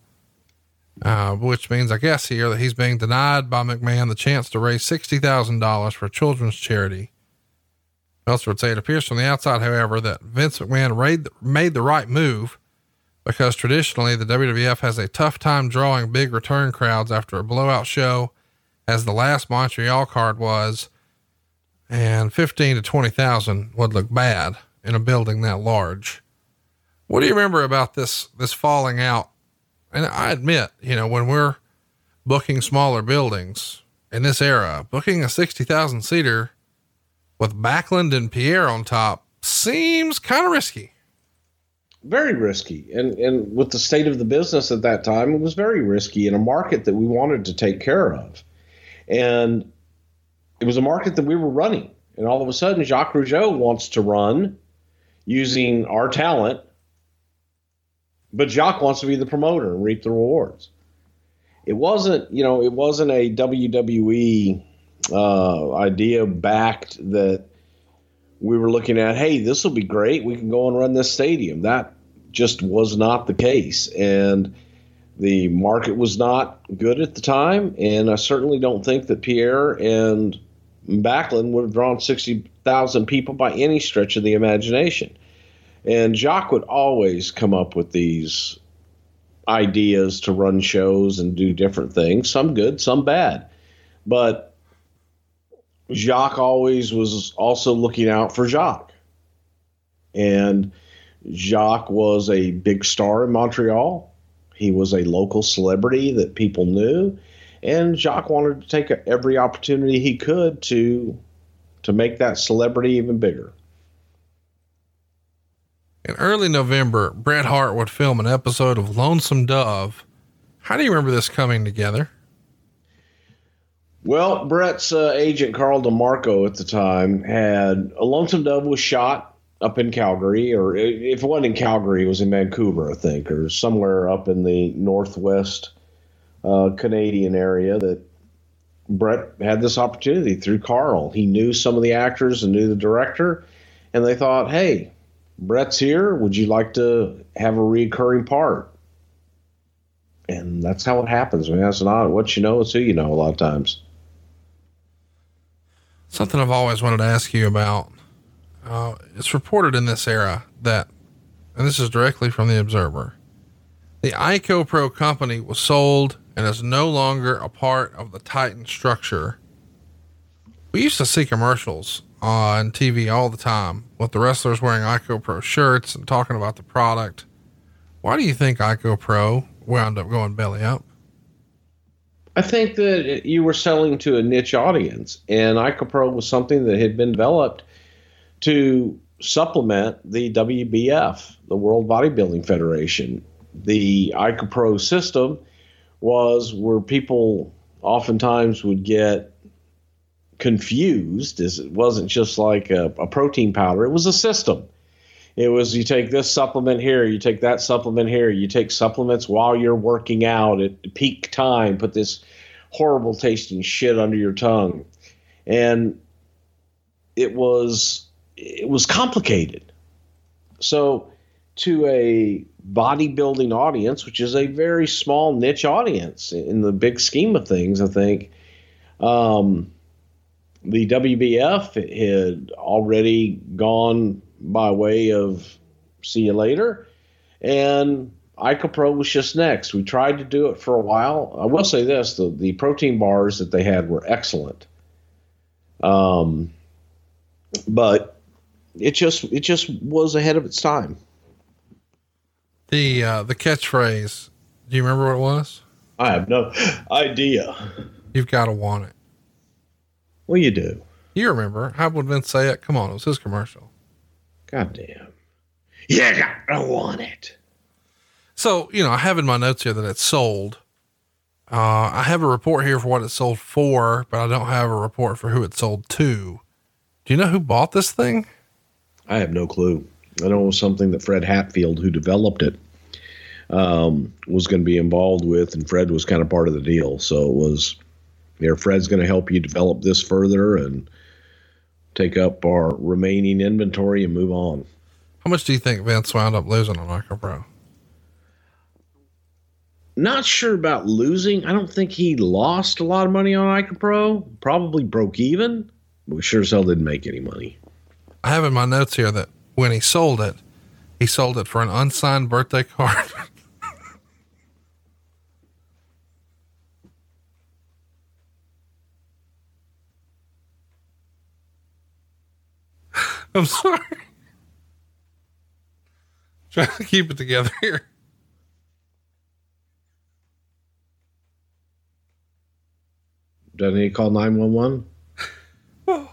Uh, which means, I guess, here that he's being denied by McMahon the chance to raise sixty thousand dollars for a children's charity. Meltzer would say it appears from the outside, however, that Vince McMahon made, the right move because traditionally the WWF has a tough time drawing big return crowds after a blowout show, as the last Montreal card was, and fifteen to twenty thousand would look bad in a building that large. What do you remember about this this falling out? And I admit, you know, when we're booking smaller buildings in this era, booking a sixty thousand seater with Backlund and Pierre on top seems kind of risky. very risky and and with the state of the business at that time it was very risky in a market that we wanted to take care of and it was a market that we were running and all of a sudden Jacques Rougeau wants to run using our talent but Jacques wants to be the promoter and reap the rewards it wasn't you know it wasn't a WWE uh, idea backed that we were looking at, hey, this will be great. We can go and run this stadium. That just was not the case. And the market was not good at the time. And I certainly don't think that Pierre and Backlund would have drawn 60,000 people by any stretch of the imagination. And Jacques would always come up with these ideas to run shows and do different things, some good, some bad. But Jacques always was also looking out for Jacques. And Jacques was a big star in Montreal. He was a local celebrity that people knew. And Jacques wanted to take every opportunity he could to to make that celebrity even bigger. In early November, Bret Hart would film an episode of Lonesome Dove. How do you remember this coming together? Well, Bret's uh, agent Carl DeMarco at the time had a lonesome dove was shot up in Calgary, or if it wasn't in Calgary, it was in Vancouver, I think, or somewhere up in the northwest uh, Canadian area. That Bret had this opportunity through Carl. He knew some of the actors and knew the director, and they thought, "Hey, Bret's here. Would you like to have a recurring part?" And that's how it happens. I mean, that's not what you know; it's who you know. A lot of times. Something I've always wanted to ask you about. Uh, it's reported in this era that, and this is directly from the Observer, the ICO Pro company was sold and is no longer a part of the Titan structure. We used to see commercials on TV all the time with the wrestlers wearing ICO Pro shirts and talking about the product. Why do you think ICO Pro wound up going belly up? I think that you were selling to a niche audience, and IcoPro was something that had been developed to supplement the WBF, the World Bodybuilding Federation. The IcoPro system was where people oftentimes would get confused, as it wasn't just like a, a protein powder; it was a system. It was you take this supplement here, you take that supplement here, you take supplements while you're working out at peak time, put this horrible tasting shit under your tongue. And it was it was complicated. So to a bodybuilding audience, which is a very small niche audience in the big scheme of things, I think um, the WBF had already gone by way of see you later. And IcoPro was just next. We tried to do it for a while. I will say this: the the protein bars that they had were excellent. Um, but it just it just was ahead of its time. The uh, the catchphrase. Do you remember what it was? I have no idea. You've got to want it. Well, you do. You remember? How would Vince say it? Come on, it was his commercial. God damn. Yeah, I want it. So, you know, I have in my notes here that it's sold. Uh, I have a report here for what it sold for, but I don't have a report for who it sold to. Do you know who bought this thing? I have no clue. I know it was something that Fred Hatfield, who developed it, um, was going to be involved with, and Fred was kind of part of the deal. So it was, there, Fred's going to help you develop this further and take up our remaining inventory and move on. How much do you think Vince wound up losing on IcoPro? Not sure about losing. I don't think he lost a lot of money on IcoPro. Probably broke even. But we sure as hell didn't make any money. I have in my notes here that when he sold it, he sold it for an unsigned birthday card. I'm sorry. Trying to keep it together here. Doesn't he call 911?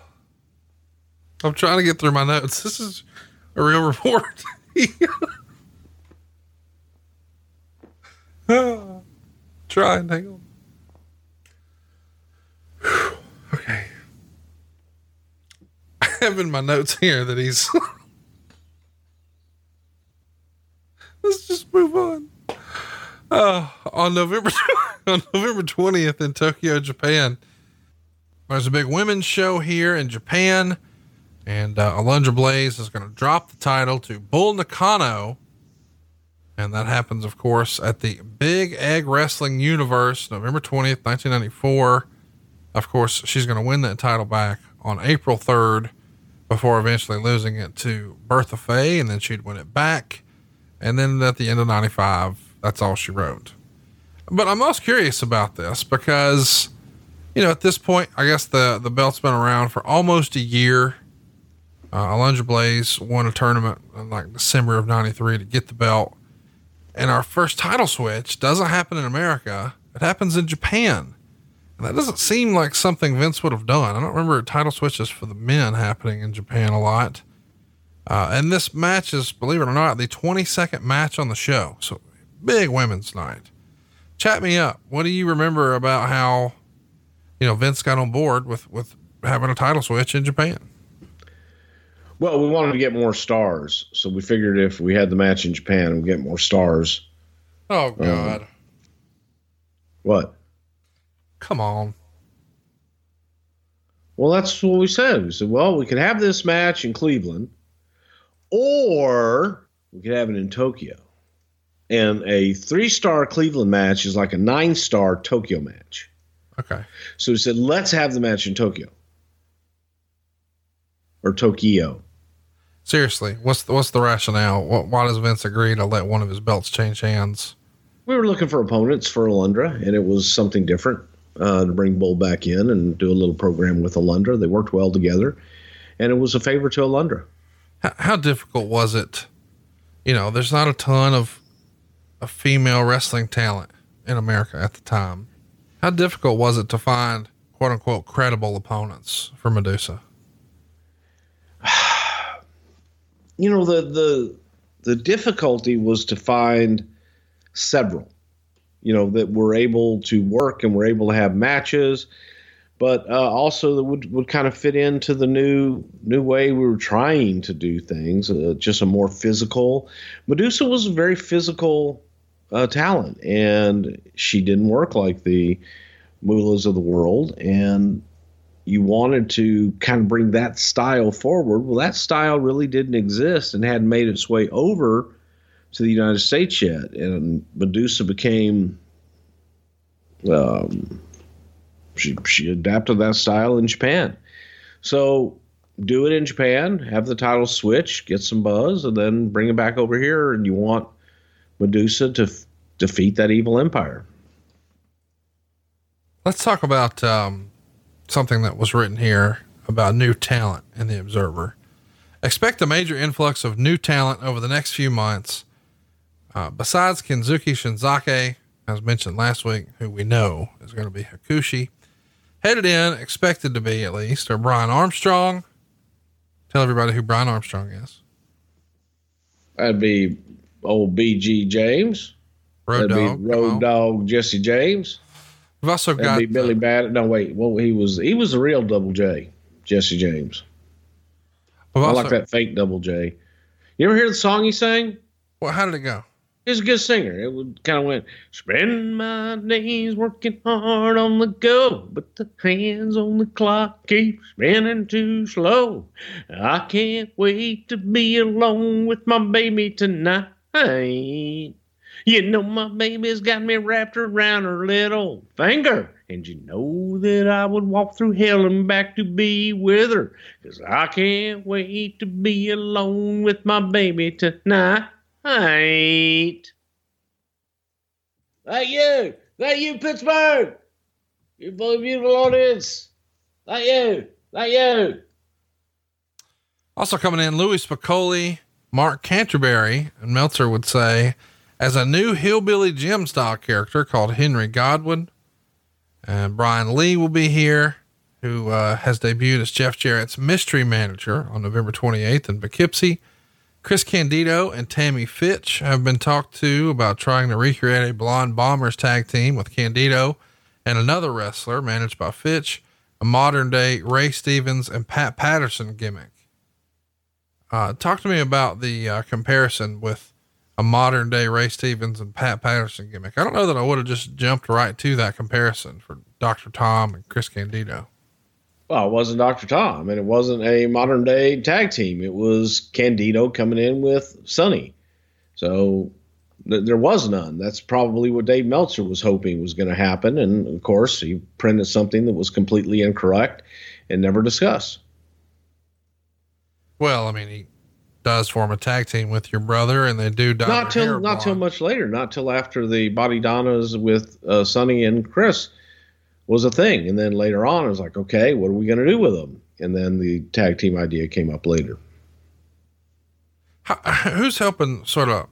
I'm trying to get through my notes. This is a real report. Try and hang on. Whew. Okay. I have in my notes here that he's. Let's just move on. Uh, on November on November 20th in Tokyo, Japan, there's a big women's show here in Japan. And uh, Alundra Blaze is going to drop the title to Bull Nakano. And that happens, of course, at the Big Egg Wrestling Universe, November 20th, 1994. Of course, she's going to win that title back on April 3rd before eventually losing it to Bertha Faye. And then she'd win it back. And then at the end of 95, that's all she wrote. But I'm most curious about this because, you know, at this point, I guess the, the belt's been around for almost a year. Uh, Alundra Blaze won a tournament in like December of 93 to get the belt. And our first title switch doesn't happen in America. It happens in Japan. That doesn't seem like something Vince would have done. I don't remember title switches for the men happening in Japan a lot. Uh, and this match is, believe it or not, the 22nd match on the show. So big women's night. Chat me up. What do you remember about how you know, Vince got on board with, with having a title switch in Japan. Well, we wanted to get more stars, so we figured if we had the match in Japan, we'd get more stars. Oh God. What? Come on. Well, that's what we said. We said, well, we could have this match in Cleveland, or we could have it in Tokyo. And a three star Cleveland match is like a nine star Tokyo match. Okay. So we said, let's have the match in Tokyo or Tokyo. Seriously, what's the, what's the rationale? What, why does Vince agree to let one of his belts change hands? We were looking for opponents for Alundra, and it was something different uh, to bring Bull back in and do a little program with Alundra. They worked well together, and it was a favor to Alundra. How, how difficult was it? You know, there's not a ton of, of female wrestling talent in America at the time. How difficult was it to find quote unquote credible opponents for Medusa? you know the the the difficulty was to find several you know that were able to work and were able to have matches but uh, also that would, would kind of fit into the new new way we were trying to do things uh, just a more physical medusa was a very physical uh, talent and she didn't work like the Moolahs of the world and you wanted to kind of bring that style forward. Well, that style really didn't exist and hadn't made its way over to the United States yet. And Medusa became, um, she, she adapted that style in Japan. So do it in Japan, have the title switch, get some buzz, and then bring it back over here. And you want Medusa to f- defeat that evil empire. Let's talk about um, something that was written here about new talent in the Observer. Expect a major influx of new talent over the next few months. Uh, besides Kensuke Shinzaki, as mentioned last week, who we know is going to be Hakushi, headed in, expected to be at least, are Brian Armstrong. Tell everybody who Brian Armstrong is. That'd be old BG James. Road That'd Dog. be Road. Dog Jesse James. We've also That'd got be Billy uh, Bad. No, wait. Well, he was he was the real Double J, Jesse James. I also, like that fake Double J. You ever hear the song he sang? Well, how did it go? He was a good singer. It would kind of went, spend my days working hard on the go, but the hands on the clock keep spinning too slow. I can't wait to be alone with my baby tonight. You know my baby's got me wrapped around her little finger. And you know that I would walk through hell and back to be with her. Cause I can't wait to be alone with my baby tonight. That you. That you, Pittsburgh. You very beautiful audience. That you. That you. Also coming in, Louis Spicolli, Mark Canterbury, and Meltzer would say, as a new hillbilly Jim style character called Henry Godwinn. And Brian Lee will be here, who uh, has debuted as Jeff Jarrett's mystery manager on November 28th in Poughkeepsie. Chris Candido and Tammy Fytch have been talked to about trying to recreate a blonde bombers tag team with Candido and another wrestler managed by Fytch, a modern day Ray Stevens and Pat Patterson gimmick. Uh, talk to me about the uh, comparison with a modern day Ray Stevens and Pat Patterson gimmick. I don't know that I would have just jumped right to that comparison for Dr. Tom and Chris Candido. Well, it wasn't Dr. Tom, and it wasn't a modern day tag team. It was Candido coming in with Sunny. So th- there was none. That's probably what Dave Meltzer was hoping was going to happen. And of course, he printed something that was completely incorrect and never discussed. Well, I mean, he does form a tag team with your brother and they do not till not till much later, not till after the Body Donnas with uh, Sunny and Chris was a thing, and then later on, it was like, okay, what are we going to do with them? And then the tag team idea came up later. How, who's helping sort of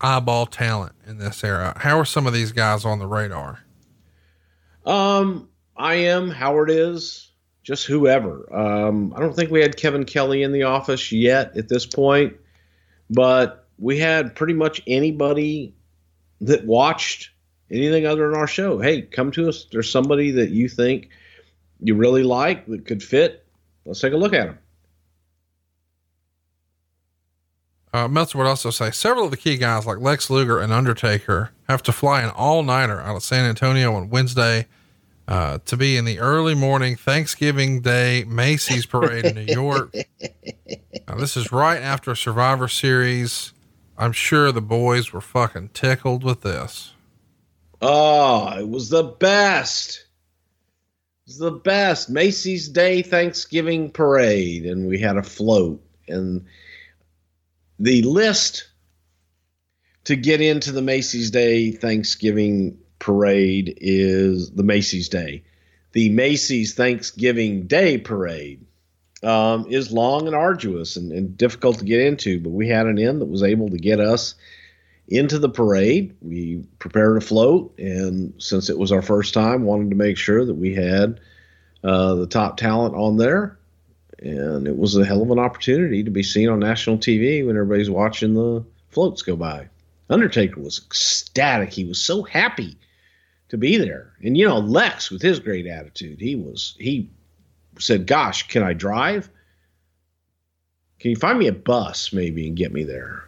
eyeball talent in this era? How are some of these guys on the radar? Um, I am Howard is just whoever. Um, I don't think we had Kevin Kelly in the office yet at this point, but we had pretty much anybody that watched anything other than our show. Hey, come to us. There's somebody that you think you really like that could fit, let's take a look at them. Uh, Meltzer would also say several of the key guys like Lex Luger and Undertaker have to fly an all nighter out of San Antonio on Wednesday uh, to be in the early morning Thanksgiving Day Macy's parade in New York. Now, this is right after Survivor Series. I'm sure the boys were fucking tickled with this. Oh, it was the best. It was the best. Macy's Day Thanksgiving Parade, and we had a float. And the list to get into the Macy's Day Thanksgiving Parade is the Macy's Day. The Macy's Thanksgiving Day Parade um, is long and arduous and, and difficult to get into, but we had an in that was able to get us into the parade. We prepared a float, and since it was our first time, wanted to make sure that we had uh, the top talent on there. And it was a hell of an opportunity to be seen on national TV when everybody's watching the floats go by. Undertaker was ecstatic. He was so happy to be there. And you know, Lex with his great attitude, he was he said, "Gosh, can I drive? Can you find me a bus maybe and get me there?"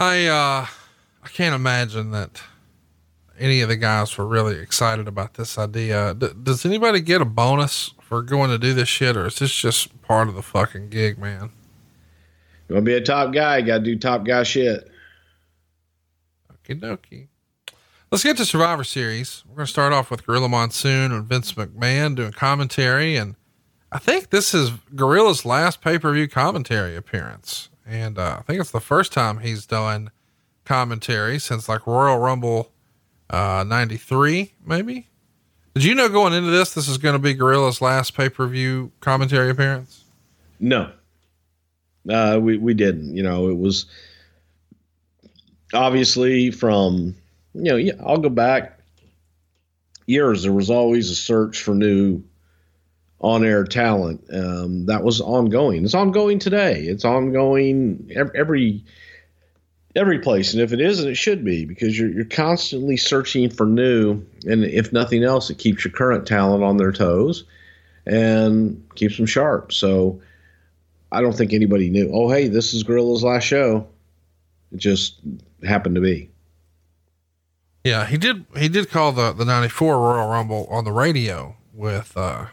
I, uh, I can't imagine that any of the guys were really excited about this idea. D- does anybody get a bonus for going to do this shit or is this just part of the fucking gig, man? You want to be a top guy? You got to do top guy shit. Okie dokie. Let's get to Survivor Series. We're going to start off with Gorilla Monsoon and Vince McMahon doing commentary. And I think this is Gorilla's last pay per view commentary appearance. And uh, I think it's the first time he's done commentary since like Royal Rumble uh, 93, maybe. Did you know going into this, this is going to be Gorilla's last pay per view commentary appearance? No, uh, we we didn't. You know, it was obviously from you know. I'll go back years. There was always a search for new on-air talent. Um, that was ongoing. It's ongoing today. It's ongoing every, every every place, and if it isn't, it should be because you're you're constantly searching for new. And if nothing else, it keeps your current talent on their toes and keeps them sharp. So I don't think anybody knew. Oh, hey, this is Gorilla's last show. It just happened to be. Yeah, he did. He did call the the '94 Royal Rumble on the radio with uh,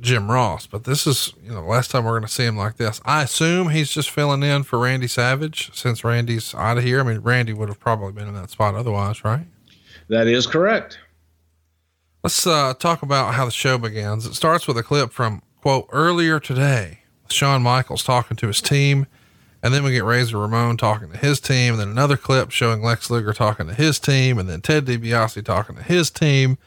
Jim Ross, but this is you know the last time we're going to see him like this. I assume he's just filling in for Randy Savage since Randy's out of here. I mean, Randy would have probably been in that spot otherwise, right? That is correct. Let's uh, talk about how the show begins. It starts with a clip from quote earlier today. with Shawn Michaels talking to his team. And then we get Razor Ramon talking to his team, and then another clip showing Lex Luger talking to his team, and then Ted DiBiase talking to his team,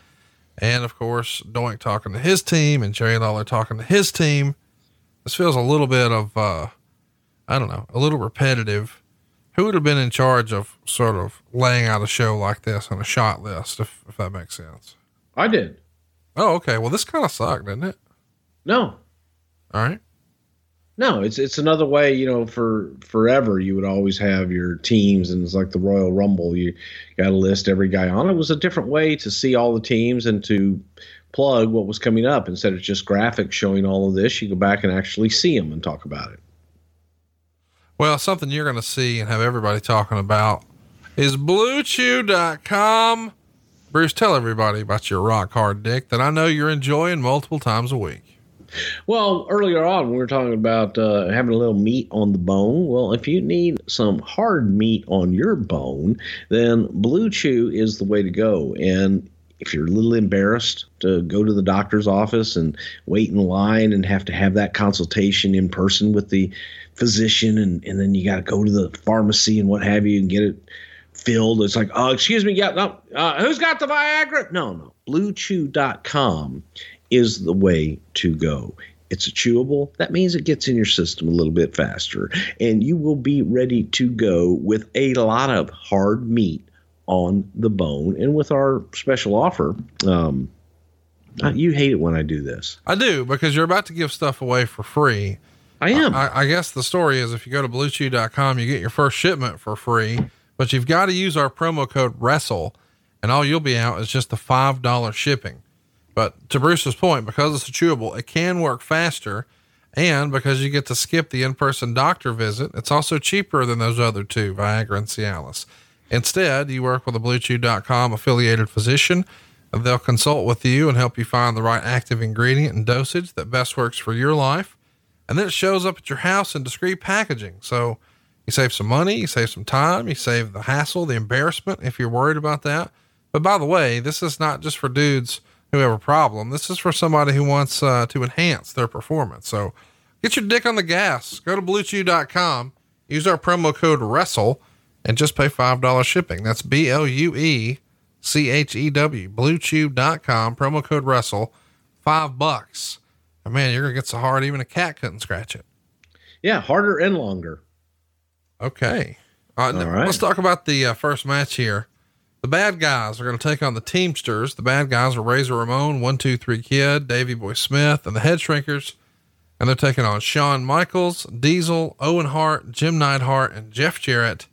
and of course Doink talking to his team, and Jerry Lawler talking to his team. This feels a little bit of, uh, I don't know, a little repetitive. Who would have been in charge of sort of laying out a show like this on a shot list, if, if that makes sense? I did. Oh, okay. Well, this kind of sucked, didn't it? No, All right. No, it's it's another way. You know, for forever you would always have your teams, and it's like the Royal Rumble. You got to list every guy on. It was a different way to see all the teams and to plug what was coming up instead of just graphics showing all of this. You go back and actually see them and talk about it. Well, something you're going to see and have everybody talking about is bluechew.com. Bruce, tell everybody about your rock hard dick that I know you're enjoying multiple times a week. Well, earlier on, we were talking about uh, having a little meat on the bone. Well, if you need some hard meat on your bone, then Blue Chew is the way to go. And if you're a little embarrassed to go to the doctor's office and wait in line and have to have that consultation in person with the physician, and, and then you got to go to the pharmacy and what have you and get it filled. It's like, oh, excuse me, yeah, no, uh, who's got the Viagra? No, no, BlueChew.com is the way to go. It's a chewable. That means it gets in your system a little bit faster, and you will be ready to go with a lot of hard meat on the bone. And with our special offer, um, you hate it when I do this. I do because you're about to give stuff away for free. I am. I, I guess the story is if you go to bluechew.com, you get your first shipment for free, but you've got to use our promo code WRESTLE and all you'll be out is just the $5 shipping. But to Bruce's point, because it's a chewable, it can work faster. And because you get to skip the in person doctor visit, it's also cheaper than those other two, Viagra and Cialis. Instead, you work with a BlueChew.com affiliated physician. They'll consult with you and help you find the right active ingredient and dosage that best works for your life. And then it shows up at your house in discreet packaging. So you save some money, you save some time, you save the hassle, the embarrassment if you're worried about that. But by the way, this is not just for dudes who have a problem. This is for somebody who wants uh, to enhance their performance. So get your dick on the gas. Go to bluechew.com, use our promo code WRESTLE, and just pay $5 shipping. That's B L U E C H E W, bluechew.com, promo code WRESTLE, five bucks. And man, you're going to get so hard, even a cat couldn't scratch it. Yeah, harder and longer. Okay. Uh, All right. Let's talk about the uh, first match here. The bad guys are going to take on the Teamsters. The bad guys are Razor Ramon, One Two Three Kid, Davy Boy Smith, and the Head Shrinkers. And they're taking on Shawn Michaels, Diesel, Owen Hart, Jim Neidhart, and Jeff Jarrett.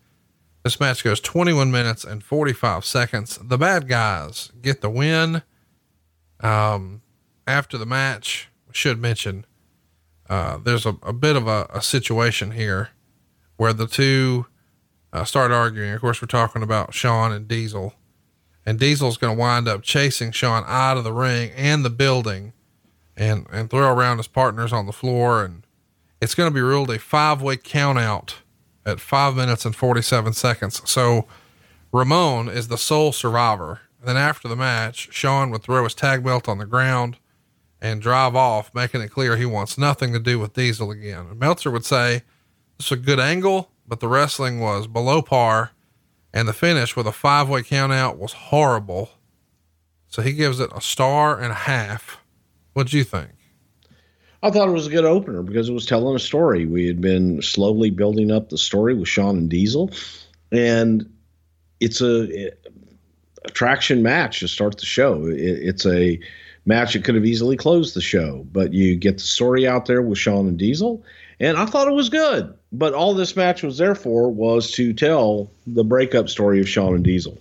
This match goes 21 minutes and 45 seconds. The bad guys get the win. Um, after the match, should mention, uh, there's a, a bit of a, a situation here where the two uh, start arguing. Of course, we're talking about Shawn and Diesel, and Diesel's going to wind up chasing Shawn out of the ring and the building, and and throw around his partners on the floor, and it's going to be ruled a five way count out at five minutes and forty seven seconds. So Ramon is the sole survivor. Then after the match, Shawn would throw his tag belt on the ground and drive off, making it clear he wants nothing to do with Diesel again. And Meltzer would say, is a good angle, but the wrestling was below par, and the finish with a five way count out was horrible. So he gives it a star and a half. What'd you think? I thought it was a good opener because it was telling a story. We had been slowly building up the story with Shawn and Diesel, and it's a, a traction match to start the show. It, it's a match that could have easily closed the show, but you get the story out there with Shawn and Diesel, and I thought it was good. But all this match was there for was to tell the breakup story of Shawn and Diesel.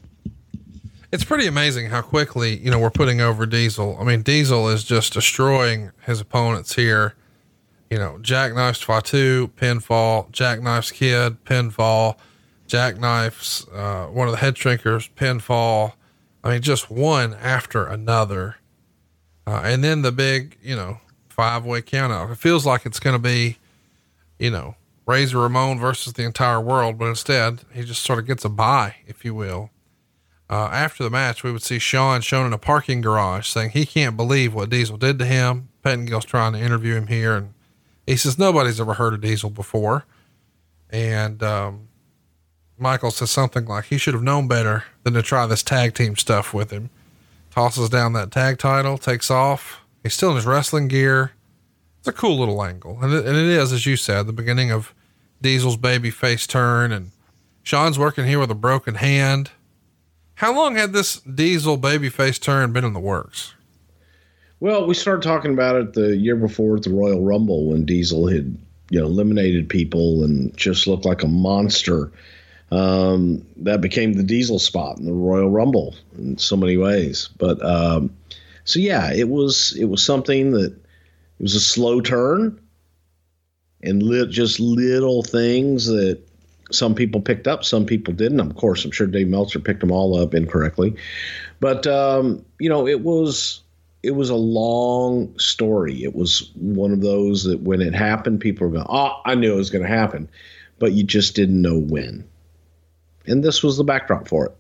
It's pretty amazing how quickly, you know, we're putting over Diesel. I mean, Diesel is just destroying his opponents here. You know, Jackknife's Fatu, pinfall, Jackknife's Kid, pinfall, Jackknife's, uh, one of the head shrinkers, pinfall. I mean, just one after another. Uh, and then the big, you know, five way count out. It feels like it's going to be, you know, Razor Ramon versus the entire world, but instead he just sort of gets a bye, if you will. Uh, after the match, we would see Shawn shown in a parking garage saying he can't believe what Diesel did to him. Pettengill's trying to interview him here, and he says nobody's ever heard of Diesel before. And um, Michael says something like he should have known better than to try this tag team stuff with him. Tosses down that tag title, takes off. He's still in his wrestling gear. It's a cool little angle, and it, and it is, as you said, the beginning of Diesel's baby face turn, and Shawn's working here with a broken hand. How long had this Diesel baby face turn been in the works? Well, we started talking about it the year before at the Royal Rumble when Diesel had, you know, eliminated people and just looked like a monster. Um, that became the Diesel spot in the Royal Rumble in so many ways. But um, so yeah, it was it was something that it was a slow turn and lit, just little things that some people picked up, some people didn't. Of course, I'm sure Dave Meltzer picked them all up incorrectly, but um, you know, it was it was a long story. It was one of those that when it happened, people were going, "Oh, I knew it was going to happen," but you just didn't know when. And this was the backdrop for it.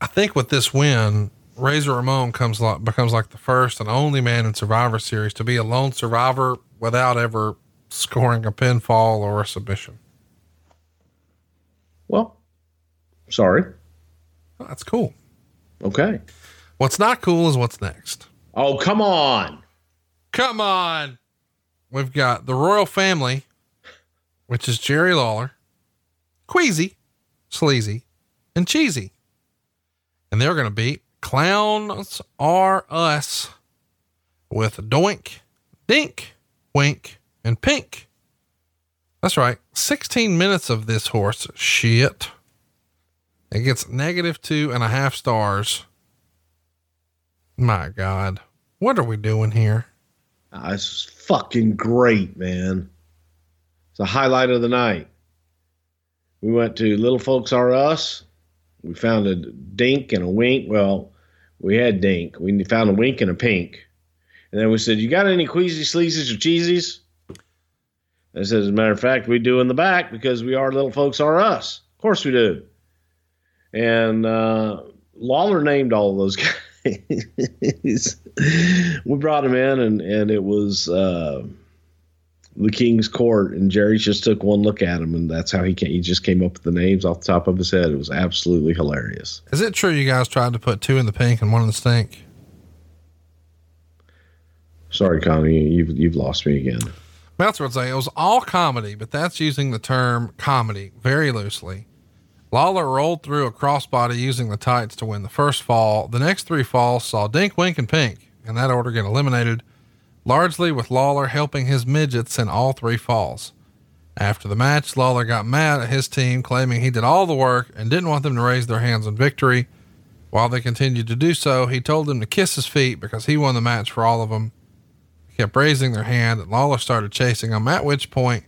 I think with this win, Razor Ramon comes like, becomes like the first and only man in Survivor Series to be a lone survivor without ever scoring a pinfall or a submission. Well, sorry. That's cool. Okay. What's not cool is what's next. Oh, come on. Come on. We've got the royal family, which is Jerry Lawler, Queasy, Sleazy, and Cheesy. And they're going to beat Clowns Are Us with Doink, Dink, Wink, and Pink. That's right. 16 minutes of this horse shit. It gets negative two and a half stars. My God. What are we doing here? Ah, this is fucking great, man. It's a highlight of the night. We went to Little Folks Are Us. We found a dink and a wink. Well, we had dink. We found a wink and a pink. And then we said, You got any queasy sleazies or cheesies? I said, As a matter of fact, we do in the back because we are Little Folks Are Us. Of course we do. And uh, Lawler named all those guys. we brought him in, and, and it was. Uh, the King's Court, and Jerry just took one look at him, and that's how he came, he just came up with the names off the top of his head. It was absolutely hilarious. Is it true you guys tried to put two in the pink and one in the stink? Sorry, Connie, you've you've lost me again. Meltzer would say it was all comedy, but that's using the term comedy very loosely. Lawler rolled through a crossbody using the tights to win the first fall. The next three falls saw Dink, Wink, and Pink, in that order, get eliminated largely with Lawler helping his midgets in all three falls. After the match, Lawler got mad at his team, claiming he did all the work and didn't want them to raise their hands in victory. While they continued to do so, he told them to kiss his feet because he won the match for all of them. He kept raising their hand, and Lawler started chasing them, at which point,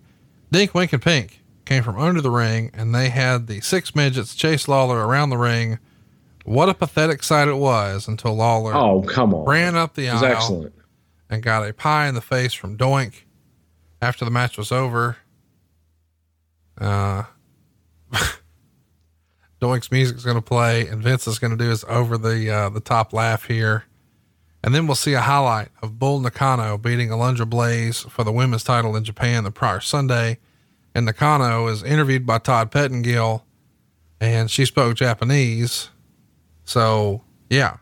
Dink, Wink, and Pink came from under the ring, and they had the six midgets chase Lawler around the ring. What a pathetic sight it was until Lawler Oh, come on. ran up the aisle excellent. And got a pie in the face from Doink. After the match was over. Uh, Doink's music is going to play, and Vince is going to do his over the uh, the top laugh here, and then we'll see a highlight of Bull Nakano beating Alundra Blaze for the women's title in Japan the prior Sunday, and Nakano is interviewed by Todd Pettengill, and she spoke Japanese, so yeah,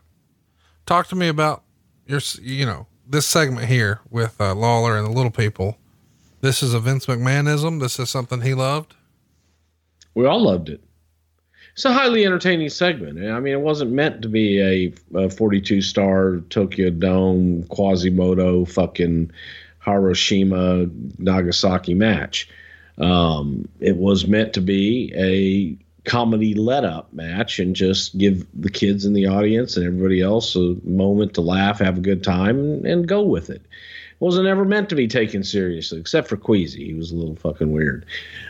talk to me about your you know this segment here with uh, Lawler and the little people. This is a Vince McMahonism. This is something he loved. We all loved it. It's a highly entertaining segment. I mean, it wasn't meant to be a, a 42 star Tokyo Dome Quasimodo fucking Hiroshima Nagasaki match. Um, it was meant to be a comedy let up match and just give the kids in the audience and everybody else a moment to laugh, have a good time, and, go with it. It wasn't ever meant to be taken seriously, except for Queasy. He was a little fucking weird.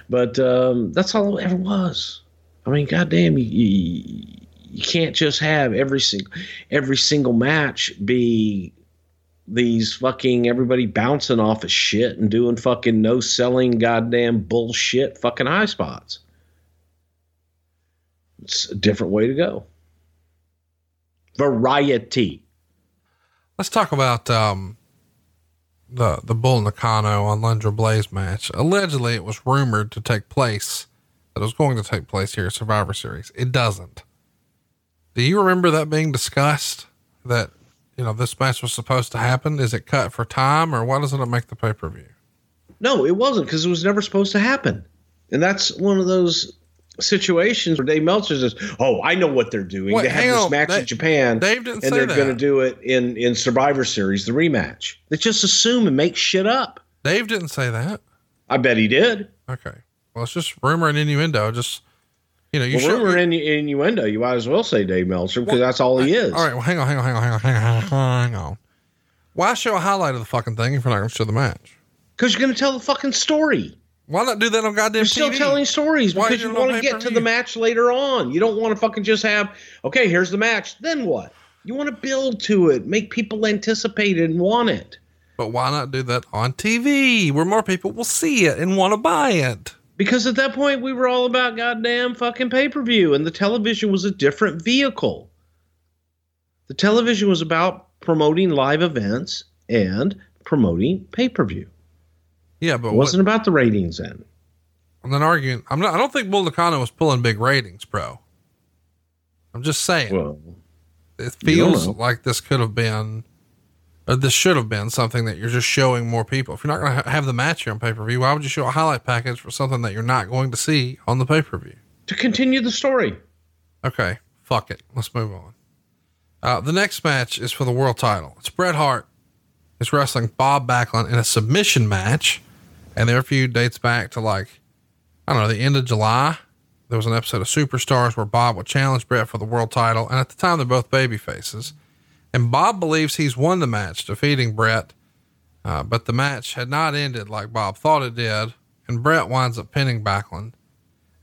But um, that's all it ever was. I mean, goddamn, you, you, you can't just have every single every single match be these fucking everybody bouncing off of shit and doing fucking no selling goddamn bullshit fucking high spots. It's a different way to go. Variety. Let's talk about um, the the Bull Nakano Alundra Blaze match. Allegedly, it was rumored to take place that it was going to take place here at Survivor Series. It doesn't. Do you remember that being discussed? That you know this match was supposed to happen. Is it cut for time, or why doesn't it make the pay per view? No, it wasn't because it was never supposed to happen. And that's one of those situations where Dave Meltzer says, "Oh, I know what they're doing. Wait, they have this match Dave- in Japan, Dave didn't and they're going to do it in in Survivor Series, the rematch. They just assume and make shit up. Dave didn't say that. I bet he did. Okay. Well, it's just rumor and innuendo. Just you know, you well, rumor and innuendo. You might as well say Dave Meltzer because that's all he is. All right, well, hang on, hang on, hang on, hang on, hang on, hang on. Why show a highlight of the fucking thing if you're not going to show the match? Because you're going to tell the fucking story. Why not do that on goddamn You're still TV? telling stories Why because you want to get to the match later on. You don't want to fucking just have, okay, here's the match. Then what? You want to build to it, make people anticipate it and want it. But why not do that on TV where more people will see it and want to buy it? Because at that point, we were all about goddamn fucking pay per view, and the television was a different vehicle. The television was about promoting live events and promoting pay per view. Yeah, but It wasn't about the ratings then. I'm not arguing. I'm not. I don't think Bull Nakano was pulling big ratings, bro. I'm just saying. Well, it feels like this could have been, or this should have been something that you're just showing more people. If you're not going to ha- have the match here on pay per view, why would you show a highlight package for something that you're not going to see on the pay per view? to continue the story. Okay, fuck it. Let's move on. Uh, the next match is for the world title. It's Bret Hart is wrestling Bob Backlund in a submission match, and their feud dates back to like I don't know the end of July, there was an episode of Superstars where Bob would challenge Bret for the world title. And at the time, they're both baby faces. And Bob believes he's won the match, defeating Bret. Uh, but the match had not ended like Bob thought it did. And Bret winds up pinning Backlund.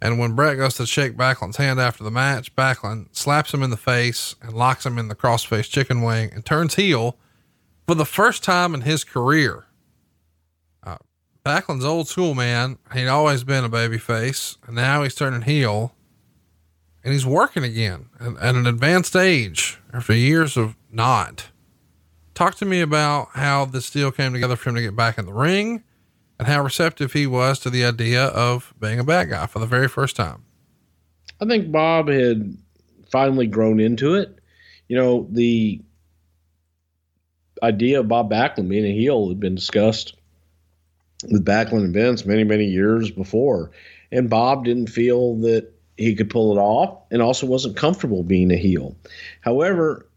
And when Bret goes to shake Backlund's hand after the match, Backlund slaps him in the face and locks him in the crossface chicken wing and turns heel for the first time in his career. Backlund's old school man. He'd always been a baby face, and now he's turning heel. And he's working again at, at an advanced age after years of not. Talk to me about how this deal came together for him to get back in the ring and how receptive he was to the idea of being a bad guy for the very first time. I think Bob had finally grown into it. You know, the idea of Bob Backlund being a heel had been discussed with Backlund and Vince many, many years before. And Bob didn't feel that he could pull it off and also wasn't comfortable being a heel. However,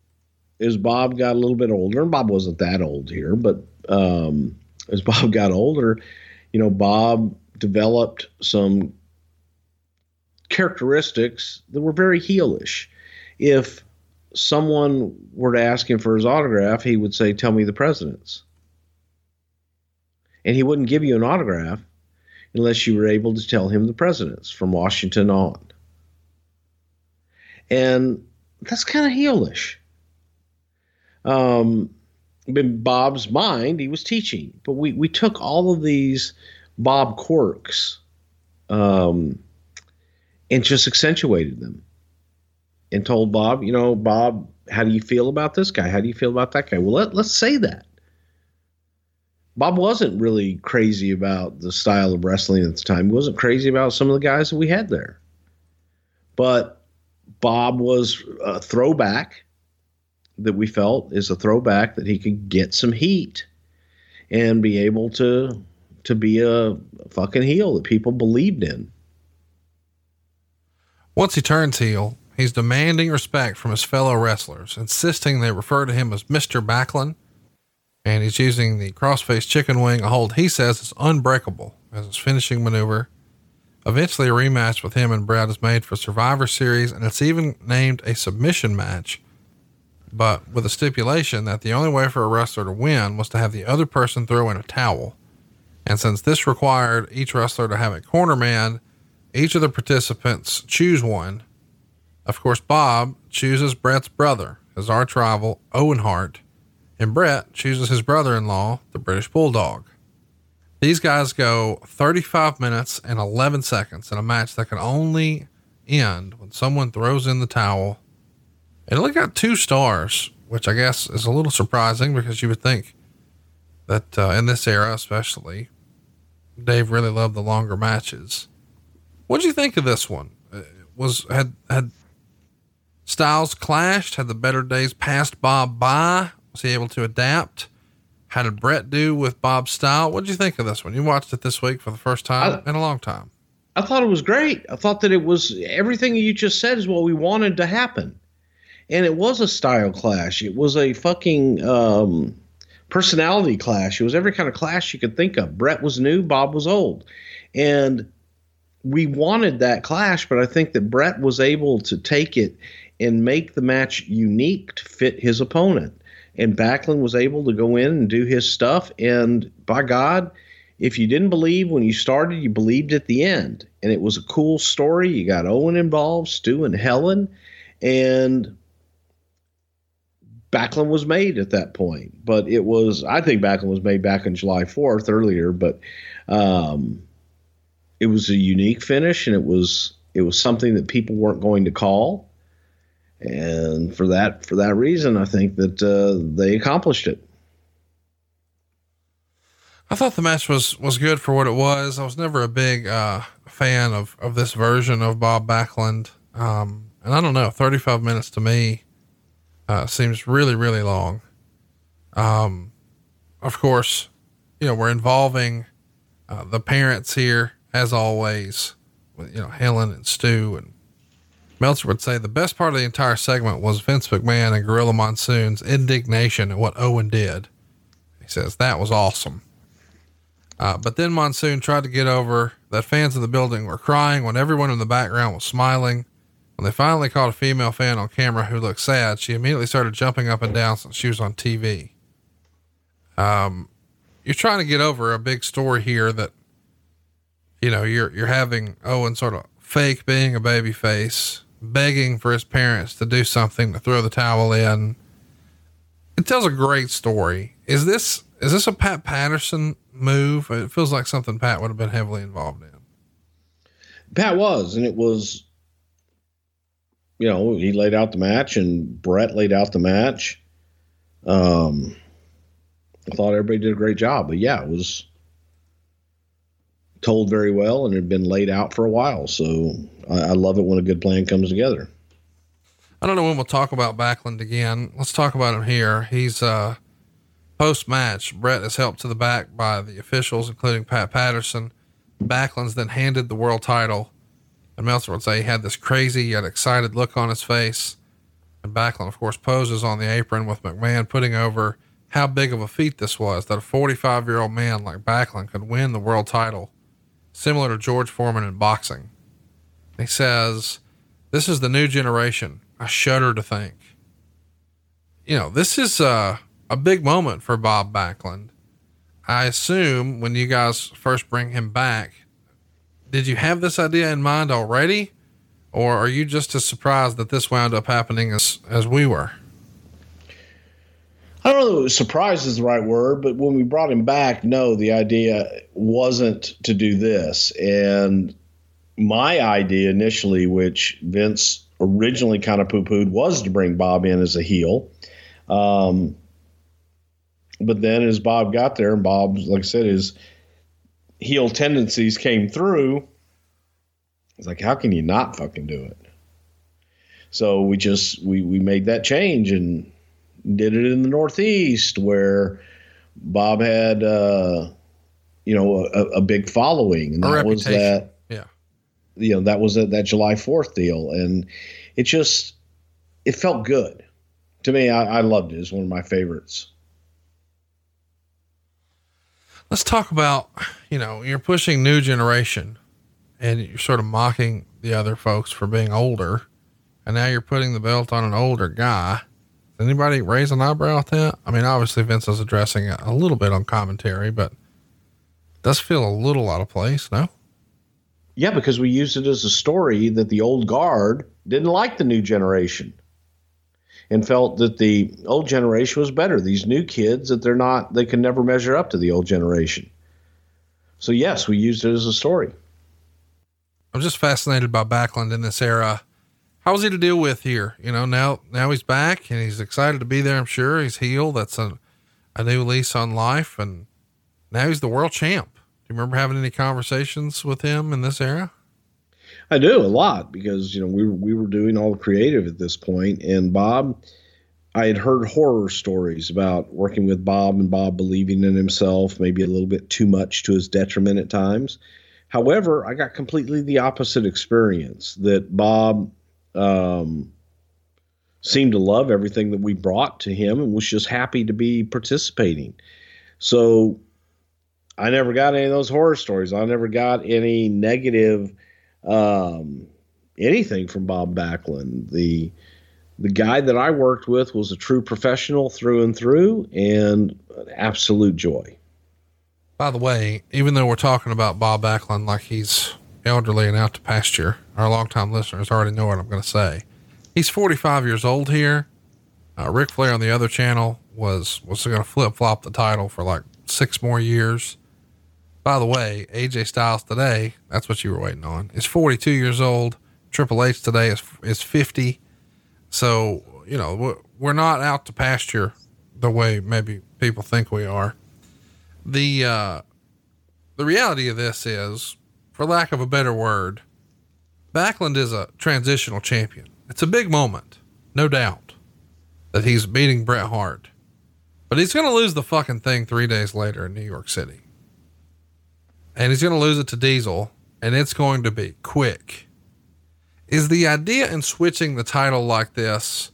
as Bob got a little bit older, and Bob wasn't that old here, but um, as Bob got older, you know, Bob developed some characteristics that were very heelish. If someone were to ask him for his autograph, he would say, Tell me the president's. And he wouldn't give you an autograph unless you were able to tell him the president's from Washington on. And that's kind of heelish. Um, in Bob's mind, he was teaching, but we, we took all of these Bob quirks um, and just accentuated them and told Bob, you know, Bob, how do you feel about this guy? How do you feel about that guy? Well, let, let's say that. Bob wasn't really crazy about the style of wrestling at the time. He wasn't crazy about some of the guys that we had there. But Bob was a throwback that we felt is a throwback that he could get some heat and be able to to be a fucking heel that people believed in. Once he turns heel, he's demanding respect from his fellow wrestlers, insisting they refer to him as Mr. Backlund. And he's using the crossface chicken wing, a hold he says is unbreakable as his finishing maneuver. Eventually, a rematch with him and Bret is made for Survivor Series, and it's even named a submission match but with a stipulation that the only way for a wrestler to win was to have the other person throw in a towel. And since this required each wrestler to have a corner man, each of the participants choose one. Of course, Bob chooses Bret's brother, his arch rival, Owen Hart, and Bret chooses his brother in law, the British Bulldog. These guys go 35 minutes and 11 seconds in a match that can only end when someone throws in the towel it only got two stars, which I guess is a little surprising because you would think that uh, in this era, especially, Dave really loved the longer matches. What did you think of this one? Uh, was had had styles clashed? Had the better days passed Bob by? Was he able to adapt? How did Bret do with Bob's style? What did you think of this one? You watched it this week for the first time I, in a long time. I thought it was great. I thought that it was everything you just said is what we wanted to happen and it was a style clash. It was a fucking um, personality clash. It was every kind of clash you could think of. Bret was new, Bob was old, and we wanted that clash. But I think that Bret was able to take it and make the match unique to fit his opponent. And Backlund was able to go in and do his stuff. And by God, if you didn't believe when you started, you believed at the end. And it was a cool story. You got Owen involved, Stu and Helen. And Backlund was made at that point, but it was I think Backlund was made back on July 4th earlier, but um, it was a unique finish and it was it was something that people weren't going to call, and for that for that reason, I think that uh, they accomplished it. I thought the match was was good for what it was. I was never a big uh, fan of of this version of Bob Backlund, um, and I don't know, thirty five minutes to me uh, seems really, really long. Um, of course, you know, we're involving uh, the parents here as always, you know, Helen and Stu and Meltzer would say the best part of the entire segment was Vince McMahon and Gorilla Monsoon's indignation at what Owen did. He says that was awesome. Uh, but then Monsoon tried to get over that fans in the building were crying when everyone in the background was smiling. When they finally caught a female fan on camera who looked sad, she immediately started jumping up and down since she was on TV. Um, you're trying to get over a big story here that, you know, you're, you're having Owen sort of fake being a baby face, begging for his parents to do something to throw the towel in. It tells a great story. Is this, is this a Pat Patterson move? It feels like something Pat would have been heavily involved in. Pat was, and it was, you know, he laid out the match, and Bret laid out the match. Um, I thought everybody did a great job, but yeah, it was told very well and had been laid out for a while. So I, I love it when a good plan comes together. I don't know when we'll talk about Backlund again. Let's talk about him here. He's uh post match. Bret is helped to the back by the officials, including Pat Patterson. Backlund's then handed the world title, and Meltzer would say he had this crazy yet excited look on his face. And Backlund, of course, poses on the apron with McMahon, putting over how big of a feat this was that a 45 year old man like Backlund could win the world title, similar to George Foreman in boxing. He says, This is the new generation. I shudder to think. You know, this is uh, a big moment for Bob Backlund. I assume when you guys first bring him back, did you have this idea in mind already? Or are you just as surprised that this wound up happening as, as we were? I don't know surprise is the right word, but when we brought him back, no, the idea wasn't to do this. And my idea initially, which Vince originally kind of poo pooed, was to bring Bob in as a heel. Um, but then as Bob got there, and Bob, like I said, his heel tendencies came through. It's like, how can you not fucking do it? So we just we we made that change and did it in the Northeast where Bob had uh, you know a, a big following, and A that was that Yeah. you know that was that, that July Fourth deal, and it just it felt good to me. I, I loved it. It's one of my favorites. Let's talk about, you know, you're pushing new generation and you're sort of mocking the other folks for being older. And now you're putting the belt on an older guy. Anybody raise an eyebrow at that? I mean, obviously Vince is addressing it a little bit on commentary, but it does feel a little out of place. No, Yeah, because we used it as a story that the old guard didn't like the new generation and felt that the old generation was better. These new kids that they're not, they can never measure up to the old generation. So, yes, we used it as a story. I'm just fascinated by Backlund in this era. How was he to deal with here? You know, now, now he's back and he's excited to be there. I'm sure he's healed. That's a, a new lease on life. And now he's the world champ. Do you remember having any conversations with him in this era? I do a lot because you know we we were doing all the creative at this point, and Bob, I had heard horror stories about working with Bob and Bob believing in himself, maybe a little bit too much to his detriment at times. However, I got completely the opposite experience that Bob um, seemed to love everything that we brought to him and was just happy to be participating. So I never got any of those horror stories. I never got any negative um, anything from Bob Backlund. The the guy that I worked with was a true professional through and through, and an absolute joy. By the way, even though we're talking about Bob Backlund like he's elderly and out to pasture, our longtime listeners already know what I'm going to say. He's 45 years old here. Uh, Ric Flair on the other channel was was going to flip flop the title for like six more years. By the way, AJ Styles today, that's what you were waiting on, is 42 years old. Triple H today is is 50. So, you know, we're- we're not out to pasture the way maybe people think we are. The uh the reality of this is, for lack of a better word, Backlund is a transitional champion. It's a big moment, no doubt, that he's beating Bret Hart. But he's going to lose the fucking thing three days later in New York City. And he's going to lose it to Diesel, and it's going to be quick. Is the idea in switching the title like this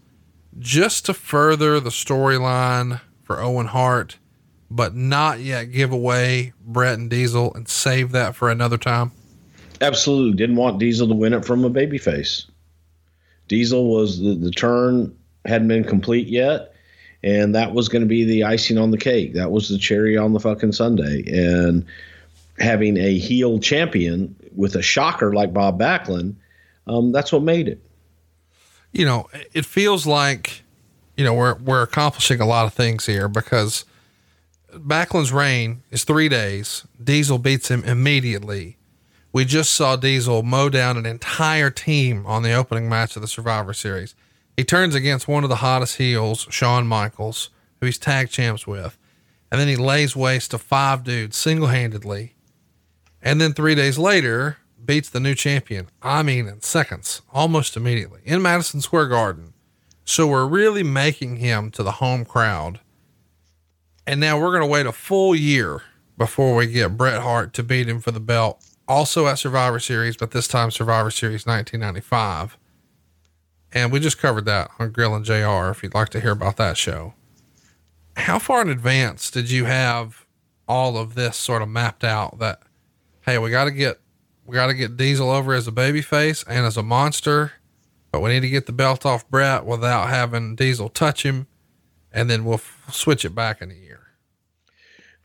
just to further the storyline for Owen Hart but not yet give away Bret and Diesel and save that for another time? Absolutely didn't want Diesel to win it from a babyface. Diesel was the, the turn hadn't been complete yet, and that was going to be the icing on the cake. That was the cherry on the fucking sundae. And having a heel champion with a shocker like Bob Backlund, um, that's what made it. You know, it feels like, you know, we're, we're accomplishing a lot of things here because Backlund's reign is three days. Diesel beats him immediately. We just saw Diesel mow down an entire team on the opening match of the Survivor Series. He turns against one of the hottest heels, Shawn Michaels, who he's tag champs with. And then he lays waste to five dudes single handedly. And then three days later, beats the new champion. I mean, in seconds, almost immediately in Madison Square Garden. So we're really making him to the home crowd. And now we're going to wait a full year before we get Bret Hart to beat him for the belt. Also at Survivor Series, but this time Survivor Series 1995. And we just covered that on Grilling JR if you'd like to hear about that show. How far in advance did you have all of this sort of mapped out that, hey, we got to get, we got to get Diesel over as a babyface and as a monster, but we need to get the belt off Bret without having Diesel touch him. And then we'll f- switch it back in a.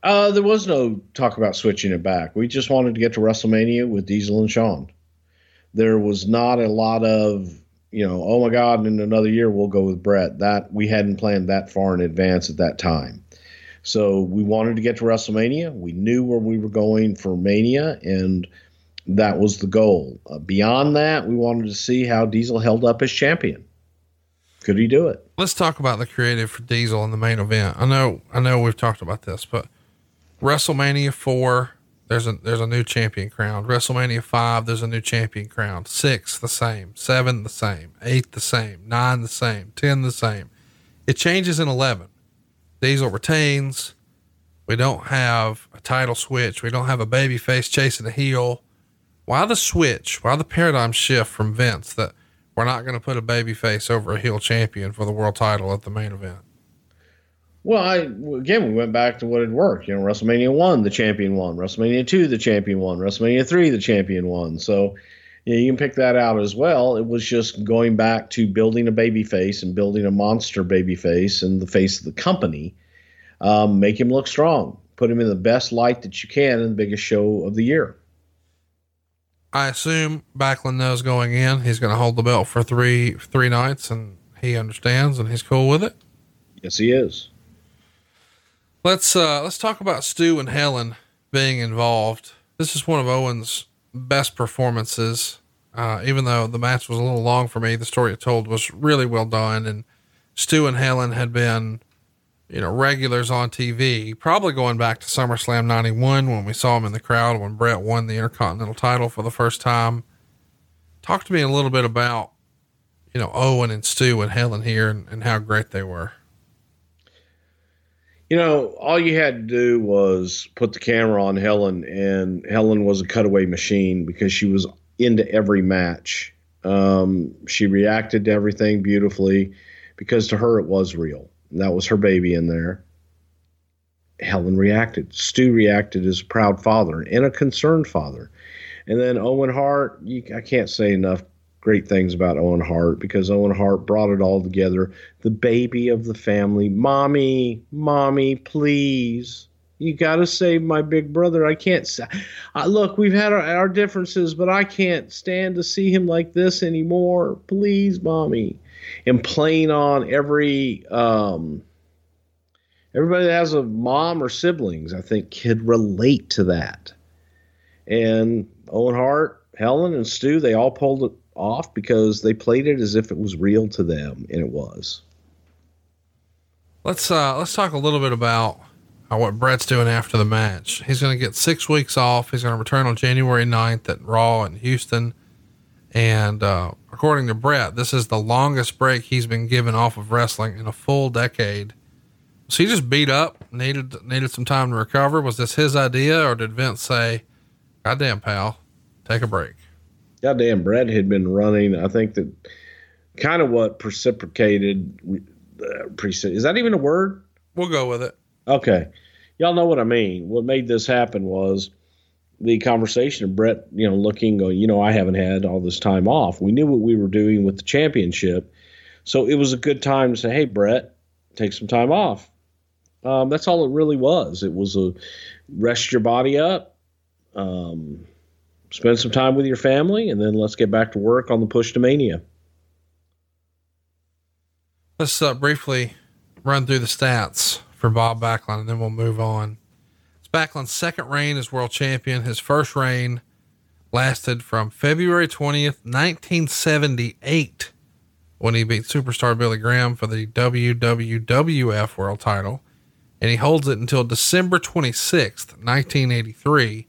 Uh, there was no talk about switching it back. We just wanted to get to WrestleMania with Diesel and Shawn. There was not a lot of, you know, oh my God, in another year we'll go with Bret. That we hadn't planned that far in advance at that time. So we wanted to get to WrestleMania. We knew where we were going for Mania, and that was the goal. Uh, beyond that, we wanted to see how Diesel held up as champion. Could he do it? let's talk about the creative for Diesel in the main event. I know, I know we've talked about this, but WrestleMania four, there's a there's a new champion crowned. WrestleMania five, there's a new champion crowned. Six, the same. Seven, the same. Eight, the same. Nine, the same. Ten, the same. It changes in eleven. Diesel retains. We don't have a title switch. We don't have a baby face chasing a heel. Why the switch? Why the paradigm shift from Vince that we're not going to put a baby face over a heel champion for the world title at the main event? Well, I again we went back to what had worked. You know, WrestleMania one, the champion won. WrestleMania two, the champion won. WrestleMania three, the champion won. So you, know, you can pick that out as well. It was just going back to building a baby face and building a monster baby face and the face of the company. Um, make him look strong. Put him in the best light that you can in the biggest show of the year. I assume Backlund knows going in he's going to hold the belt for three three nights, and he understands and he's cool with it. Yes, he is. Let's uh let's talk about Stu and Helen being involved. This is one of Owen's best performances. Uh, even though the match was a little long for me, the story it told was really well done. And Stu and Helen had been, you know, regulars on TV, probably going back to SummerSlam 91 when we saw him in the crowd when Bret won the Intercontinental title for the first time. Talk to me a little bit about, you know, Owen and Stu and Helen here and, and how great they were. You know, all you had to do was put the camera on Helen, and Helen was a cutaway machine because she was into every match. Um, she reacted to everything beautifully because to her it was real. And that was her baby in there. Helen reacted. Stu reacted as a proud father and a concerned father. And then Owen Hart, you, I can't say enough great things about Owen Hart because Owen Hart brought it all together. The baby of the family. Mommy, mommy, please. You got to save my big brother. I can't look, we've had our, our differences, but I can't stand to see him like this anymore. Please, mommy. And playing on every. Um, everybody that has a mom or siblings, I think, could relate to that. And Owen Hart, Helen, and Stu, they all pulled it off because they played it as if it was real to them, and it was. Let's uh let's talk a little bit about uh, what Bret's doing after the match. He's going to get six weeks off. He's going to return on January 9th at Raw in Houston. And uh, according to Bret, this is the longest break he's been given off of wrestling in a full decade. So he just beat up, needed needed some time to recover. Was this his idea, or did Vince say, "Goddamn, pal, take a break"? Goddamn, Bret had been running. I think that kind of what precipitated. Uh, preci- is that even a word? We'll go with it. Okay. y'all know what I mean. What made this happen was the conversation of Bret, you know, looking, going, you know, I haven't had all this time off. We knew what we were doing with the championship. So it was a good time to say, hey, Bret, take some time off. Um, that's all it really was. It was a rest your body up, um, spend some time with your family, and then let's get back to work on the push to mania. Let's uh, briefly run through the stats for Bob Backlund and then we'll move on. It's Backlund's second reign as world champion. His first reign lasted from February 20th, 1978, when he beat superstar Billy Graham for the WWWF world title. And he holds it until December 26th, 1983,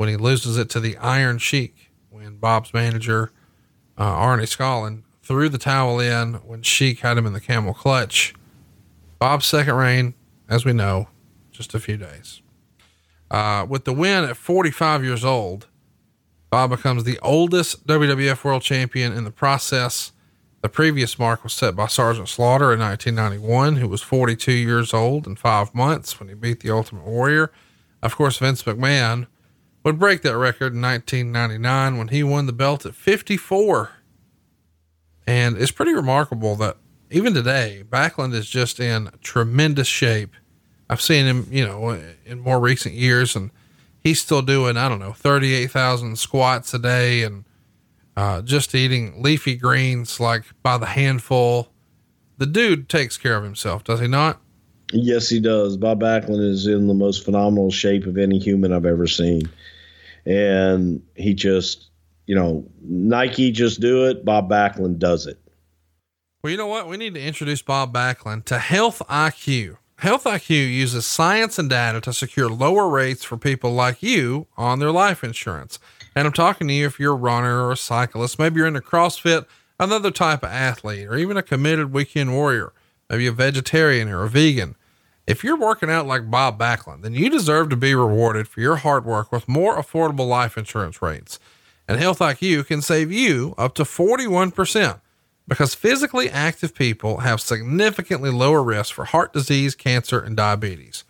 when he loses it to the Iron Sheik when Bob's manager, uh, Arnie Skaaland, threw the towel in when Sheik had him in the camel clutch. Bob's second reign, as we know, just a few days. Uh, with the win at 45 years old, Bob becomes the oldest WWF World Champion in the process. The previous mark was set by Sergeant Slaughter in 1991, who was 42 years old and five months when he beat the Ultimate Warrior. Of course, Vince McMahon would break that record in 1999 when he won the belt at 54 and it's pretty remarkable that even today, Backlund is just in tremendous shape. I've seen him, you know, in more recent years, and he's still doing, I don't know, 38,000 squats a day and uh, just eating leafy greens like by the handful. The dude takes care of himself, does he not? Yes, he does. Bob Backlund is in the most phenomenal shape of any human I've ever seen. And he just you know, Nike just do it. Bob Backlund does it. Well, you know what? We need to introduce Bob Backlund to Health IQ. Health IQ uses science and data to secure lower rates for people like you on their life insurance. And I'm talking to you if you're a runner or a cyclist, maybe you're into CrossFit, another type of athlete, or even a committed weekend warrior, maybe a vegetarian or a vegan. If you're working out like Bob Backlund, then you deserve to be rewarded for your hard work with more affordable life insurance rates and Health IQ can save you up to 41% because physically active people have significantly lower risk for heart disease, cancer, and diabetes.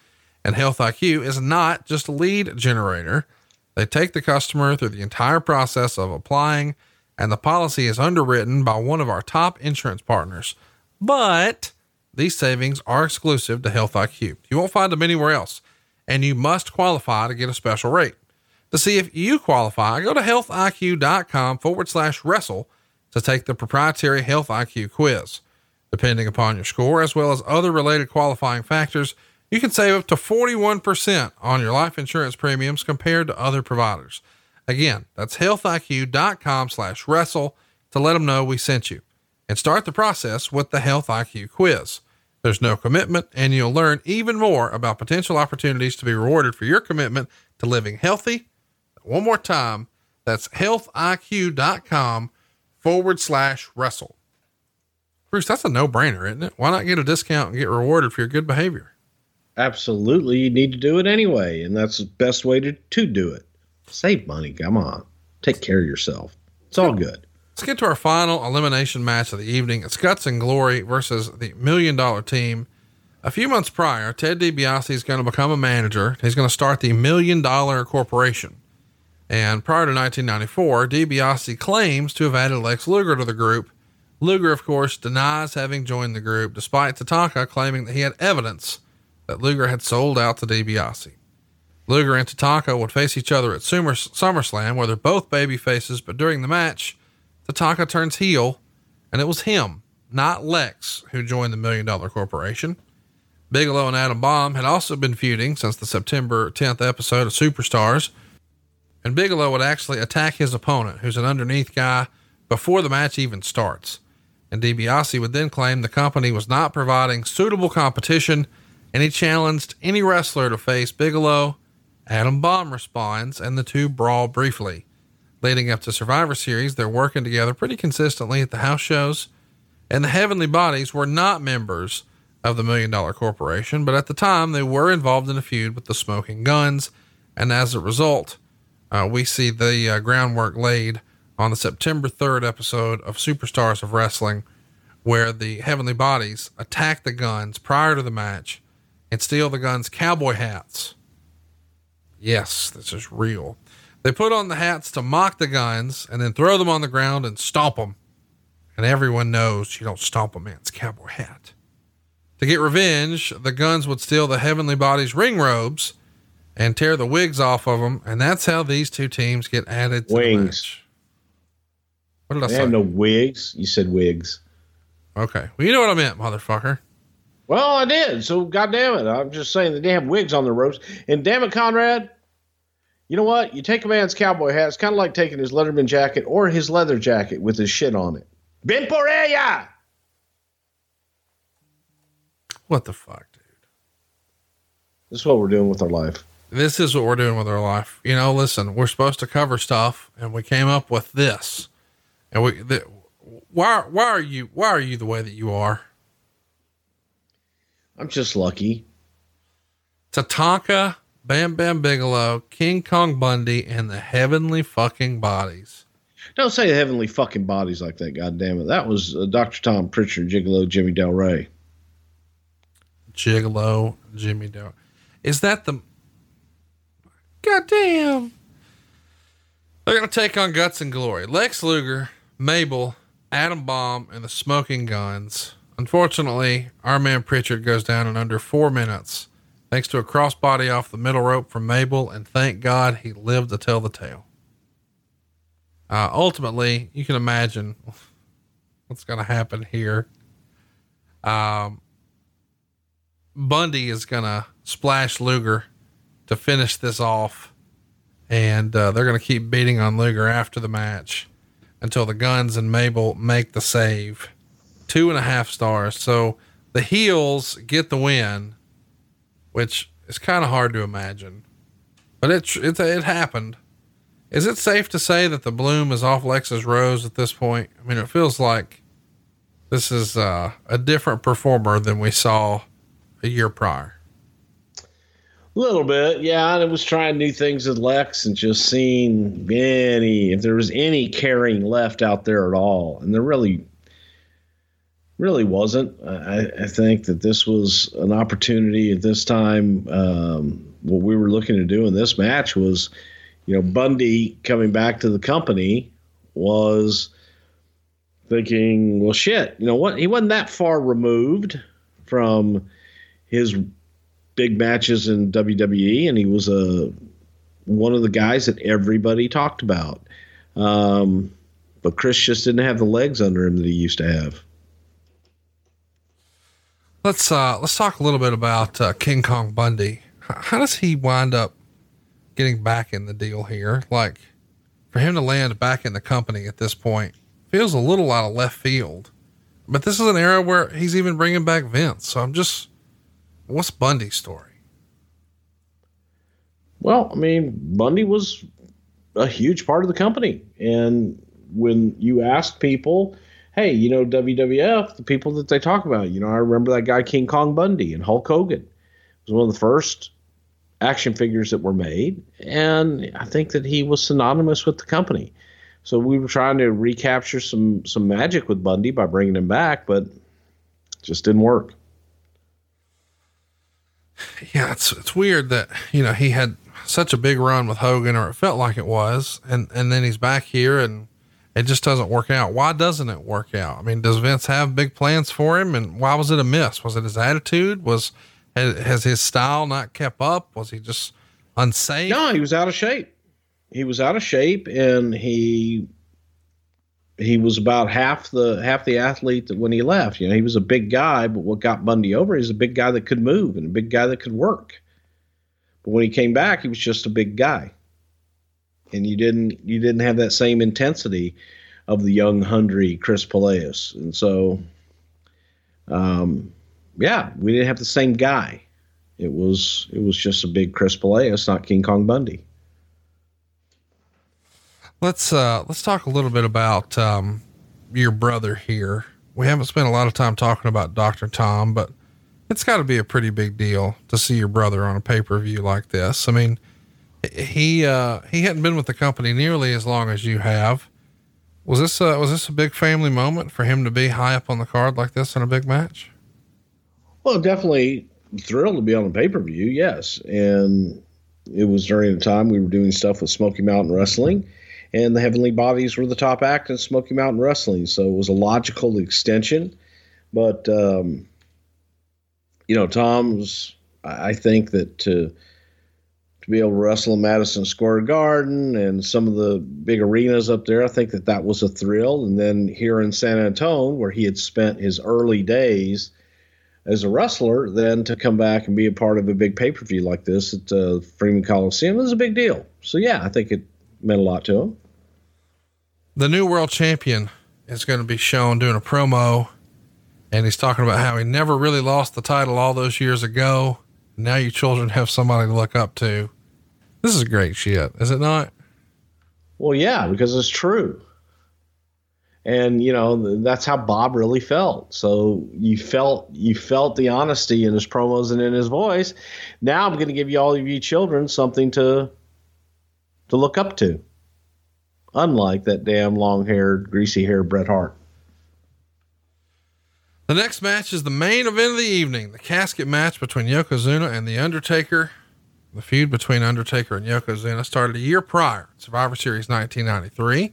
And Health IQ is not just a lead generator. They take the customer through the entire process of applying, and the policy is underwritten by one of our top insurance partners. But these savings are exclusive to Health IQ. You won't find them anywhere else, and you must qualify to get a special rate. To see if you qualify, go to healthiq.com forward slash wrestle to take the proprietary Health IQ quiz. Depending upon your score, as well as other related qualifying factors, you can save up to 41% on your life insurance premiums compared to other providers. Again, that's healthiq.com slash wrestle to let them know we sent you and start the process with the Health IQ quiz. There's no commitment and you'll learn even more about potential opportunities to be rewarded for your commitment to living healthy one more time, that's healthiq.com forward slash wrestle. Bruce, that's a no brainer, isn't it? Why not get a discount and get rewarded for your good behavior? Absolutely. You need to do it anyway. And that's the best way to, to do it. Save money. Come on. Take care of yourself. It's all good. Let's get to our final elimination match of the evening. It's Guts and Glory versus the Million Dollar Team. A few months prior, Ted DiBiase is going to become a manager. He's going to start the Million Dollar Corporation. And prior to 1994, DiBiase claims to have added Lex Luger to the group. Luger, of course, denies having joined the group, despite Tatanka claiming that he had evidence that Luger had sold out to DiBiase. Luger and Tatanka would face each other at SummerSlam, where they're both baby faces, but during the match, Tatanka turns heel, and it was him, not Lex, who joined the Million Dollar Corporation. Bigelow and Adam Bomb had also been feuding since the September 10th episode of Superstars, and Bigelow would actually attack his opponent, who's an underneath guy, before the match even starts. And DiBiase would then claim the company was not providing suitable competition, and he challenged any wrestler to face Bigelow. Adam Bomb responds, and the two brawl briefly. Leading up to Survivor Series, they're working together pretty consistently at the house shows, and the Heavenly Bodies were not members of the Million Dollar Corporation, but at the time they were involved in a feud with the Smoking Guns, and as a result, uh, we see the uh, groundwork laid on the September 3rd episode of Superstars of Wrestling, where the Heavenly Bodies attack the guns prior to the match, and steal the gun's cowboy hats. Yes, this is real. They put on the hats to mock the guns and then throw them on the ground and stomp them. And everyone knows you don't stomp a man's cowboy hat. To get revenge, the guns would steal the heavenly body's ring robes and tear the wigs off of them. And that's how these two teams get added to Wings. the match. What did I They say? have no wigs. You said wigs. okay. Well, you know what I meant, motherfucker. Well, I did. So, goddamn it, I'm just saying that they have wigs on their robes. And damn it, Conrad, you know what? You take a man's cowboy hat. It's kind of like taking his Letterman jacket or his leather jacket with his shit on it. Ben por ella. What the fuck, dude? This is what we're doing with our life. This is what we're doing with our life. You know, listen, we're supposed to cover stuff and we came up with this. And we, the, why, why are you, why are you the way that you are? I'm just lucky. Tatanka, Bam Bam Bigelow, King Kong Bundy, and the heavenly fucking bodies. Don't say heavenly fucking bodies like that. Goddamn it. That was uh, Dr. Tom Prichard, Gigolo, Jimmy Del Ray. Gigolo, Jimmy Dore. Is that the goddamn? They're gonna take on Guts and Glory. Lex Luger, Mabel, Adam Bomb, and the Smoking Guns. Unfortunately, our man Prichard goes down in under four minutes, thanks to a crossbody off the middle rope from Mabel, and thank God he lived to tell the tale. Uh, ultimately, you can imagine what's going to happen here. Um, Bundy is gonna splash Luger to finish this off, and uh, they're gonna keep beating on Luger after the match until the Guns and Mabel make the save. Two and a half stars. So the heels get the win, which is kind of hard to imagine, but it it it happened. Is it safe to say that the bloom is off Lex's rose at this point? I mean, it feels like this is uh, a different performer than we saw a year prior. A little bit, yeah. It was trying new things with Lex and just seeing any, if there was any caring left out there at all. And there really, really wasn't. I, I think that this was an opportunity at this time. Um, what we were looking to do in this match was, you know, Bundy coming back to the company was thinking, well, shit, you know what? He wasn't that far removed from his big matches in WWE, and he was a one of the guys that everybody talked about. Um, but Chris just didn't have the legs under him that he used to have. Let's uh let's talk a little bit about uh, King Kong Bundy. How does he wind up getting back in the deal here? Like for him to land back in the company at this point feels a little out of left field. But this is an era where he's even bringing back Vince. So I'm just what's Bundy's story? Well, I mean, Bundy was a huge part of the company. And when you ask people, hey, you know, WWF, the people that they talk about, you know, I remember that guy, King Kong Bundy and Hulk Hogan was one of the first action figures that were made. And I think that he was synonymous with the company. So we were trying to recapture some some magic with Bundy by bringing him back, but just didn't work. Yeah, it's it's weird that you know he had such a big run with Hogan, or it felt like it was, and and then he's back here, and it just doesn't work out. Why doesn't it work out? I mean, does Vince have big plans for him, and why was it a miss? Was it his attitude? Was has, his style not kept up? Was he just unsafe? No, he was out of shape. He was out of shape, and he he was about half the half the athlete that when he left. You know, he was a big guy, but what got Bundy over is a big guy that could move and a big guy that could work. But when he came back, he was just a big guy, and you didn't you didn't have that same intensity of the young, hungry Chris Pallies, and so, um, yeah, we didn't have the same guy. It was it was just a big Chris Pallies, not King Kong Bundy. Let's uh let's talk a little bit about um your brother here. We haven't spent a lot of time talking about Dr. Tom, but it's got to be a pretty big deal to see your brother on a pay-per-view like this. I mean, he uh he hadn't been with the company nearly as long as you have. Was this uh was this a big family moment for him to be high up on the card like this in a big match? Well, definitely thrilled to be on a pay per view. Yes, and it was during the time we were doing stuff with Smoky Mountain Wrestling, and the Heavenly Bodies were the top act in Smoky Mountain Wrestling, so it was a logical extension. But um, you know, Tom's. I think that to be able to wrestle in Madison Square Garden and some of the big arenas up there, I think that that was a thrill. And then here in San Antonio, where he had spent his early days as a wrestler, then to come back and be a part of a big pay per view like this at uh, Freeman Coliseum was a big deal. So yeah, I think it meant a lot to him. The new world champion is going to be shown doing a promo and he's talking about how he never really lost the title all those years ago. Now you children have somebody to look up to. This is great shit, is it not? Well, yeah, because it's true. And you know that's how Bob really felt. So you felt you felt the honesty in his promos and in his voice. Now I'm going to give you all of you children something to to look up to. Unlike that damn long-haired, greasy-haired Bret Hart. The next match is the main event of the evening, the casket match between Yokozuna and The Undertaker. The feud between Undertaker and Yokozuna started a year prior, Survivor Series 1993.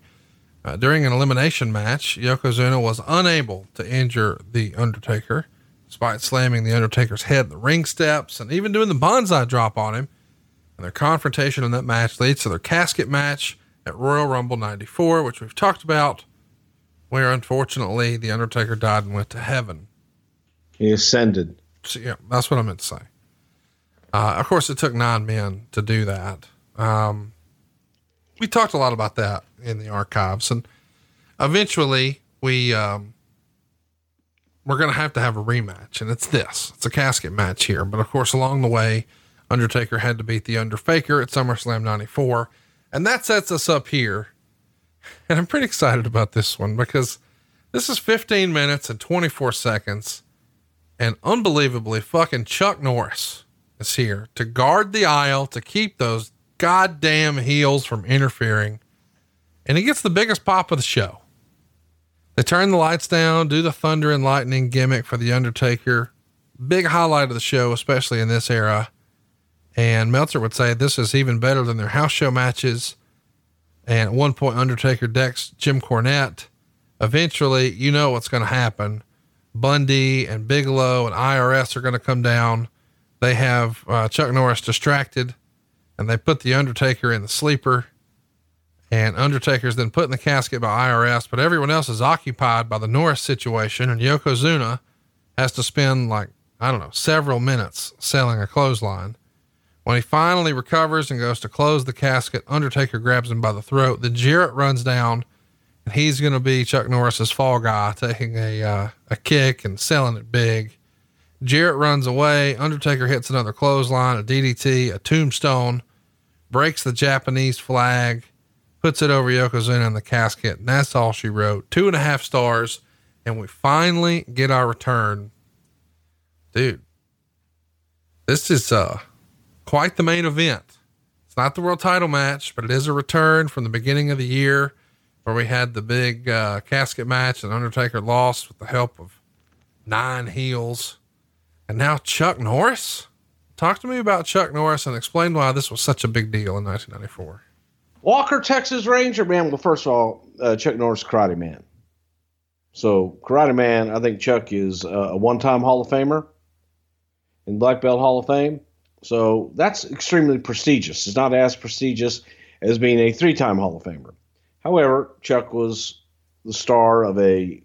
Uh, during an elimination match, Yokozuna was unable to injure The Undertaker, despite slamming The Undertaker's head in the ring steps and even doing the banzai drop on him. And their confrontation in that match leads to their casket match at Royal Rumble 94, which we've talked about, where unfortunately The Undertaker died and went to heaven. He ascended. So, yeah, that's what I meant to say. Uh, of course, it took nine men to do that. Um, we talked a lot about that in the archives, and eventually we um, we're going to have to have a rematch, and it's this. It's a casket match here, but of course, along the way, Undertaker had to beat the Underfaker at SummerSlam '94, and that sets us up here. And I'm pretty excited about this one because this is 15 minutes and 24 seconds, and unbelievably, fucking Chuck Norris is here to guard the aisle to keep those goddamn heels from interfering. And he gets the biggest pop of the show. They turn the lights down, do the thunder and lightning gimmick for The Undertaker. Big highlight of the show, especially in this era. And Meltzer would say this is even better than their house show matches. And at one point, Undertaker decks Jim Cornette. Eventually, you know what's going to happen. Bundy and Bigelow and IRS are going to come down. They have uh, Chuck Norris distracted and they put the Undertaker in the sleeper. And Undertaker's then put in the casket by IRS, but everyone else is occupied by the Norris situation. And Yokozuna has to spend like, I don't know, several minutes selling a clothesline. When he finally recovers and goes to close the casket, Undertaker grabs him by the throat. Then Jarrett runs down and he's going to be Chuck Norris's fall guy, taking a, uh, a kick and selling it big. Jarrett runs away. Undertaker hits another clothesline, a DDT, a tombstone, breaks the Japanese flag, puts it over Yokozuna in the casket. And that's all she wrote. Two and a half stars. And we finally get our return. Dude, this is uh, quite the main event. It's not the world title match, but it is a return from the beginning of the year where we had the big uh, casket match and Undertaker lost with the help of nine heels. And now Chuck Norris? Talk to me about Chuck Norris and explain why this was such a big deal in 1994. Walker, Texas Ranger, man. Well, first of all, uh, Chuck Norris, Karate Man. So, Karate Man, I think Chuck is uh, a one time Hall of Famer in Black Belt Hall of Fame. So, that's extremely prestigious. It's not as prestigious as being a three time Hall of Famer. However, Chuck was the star of a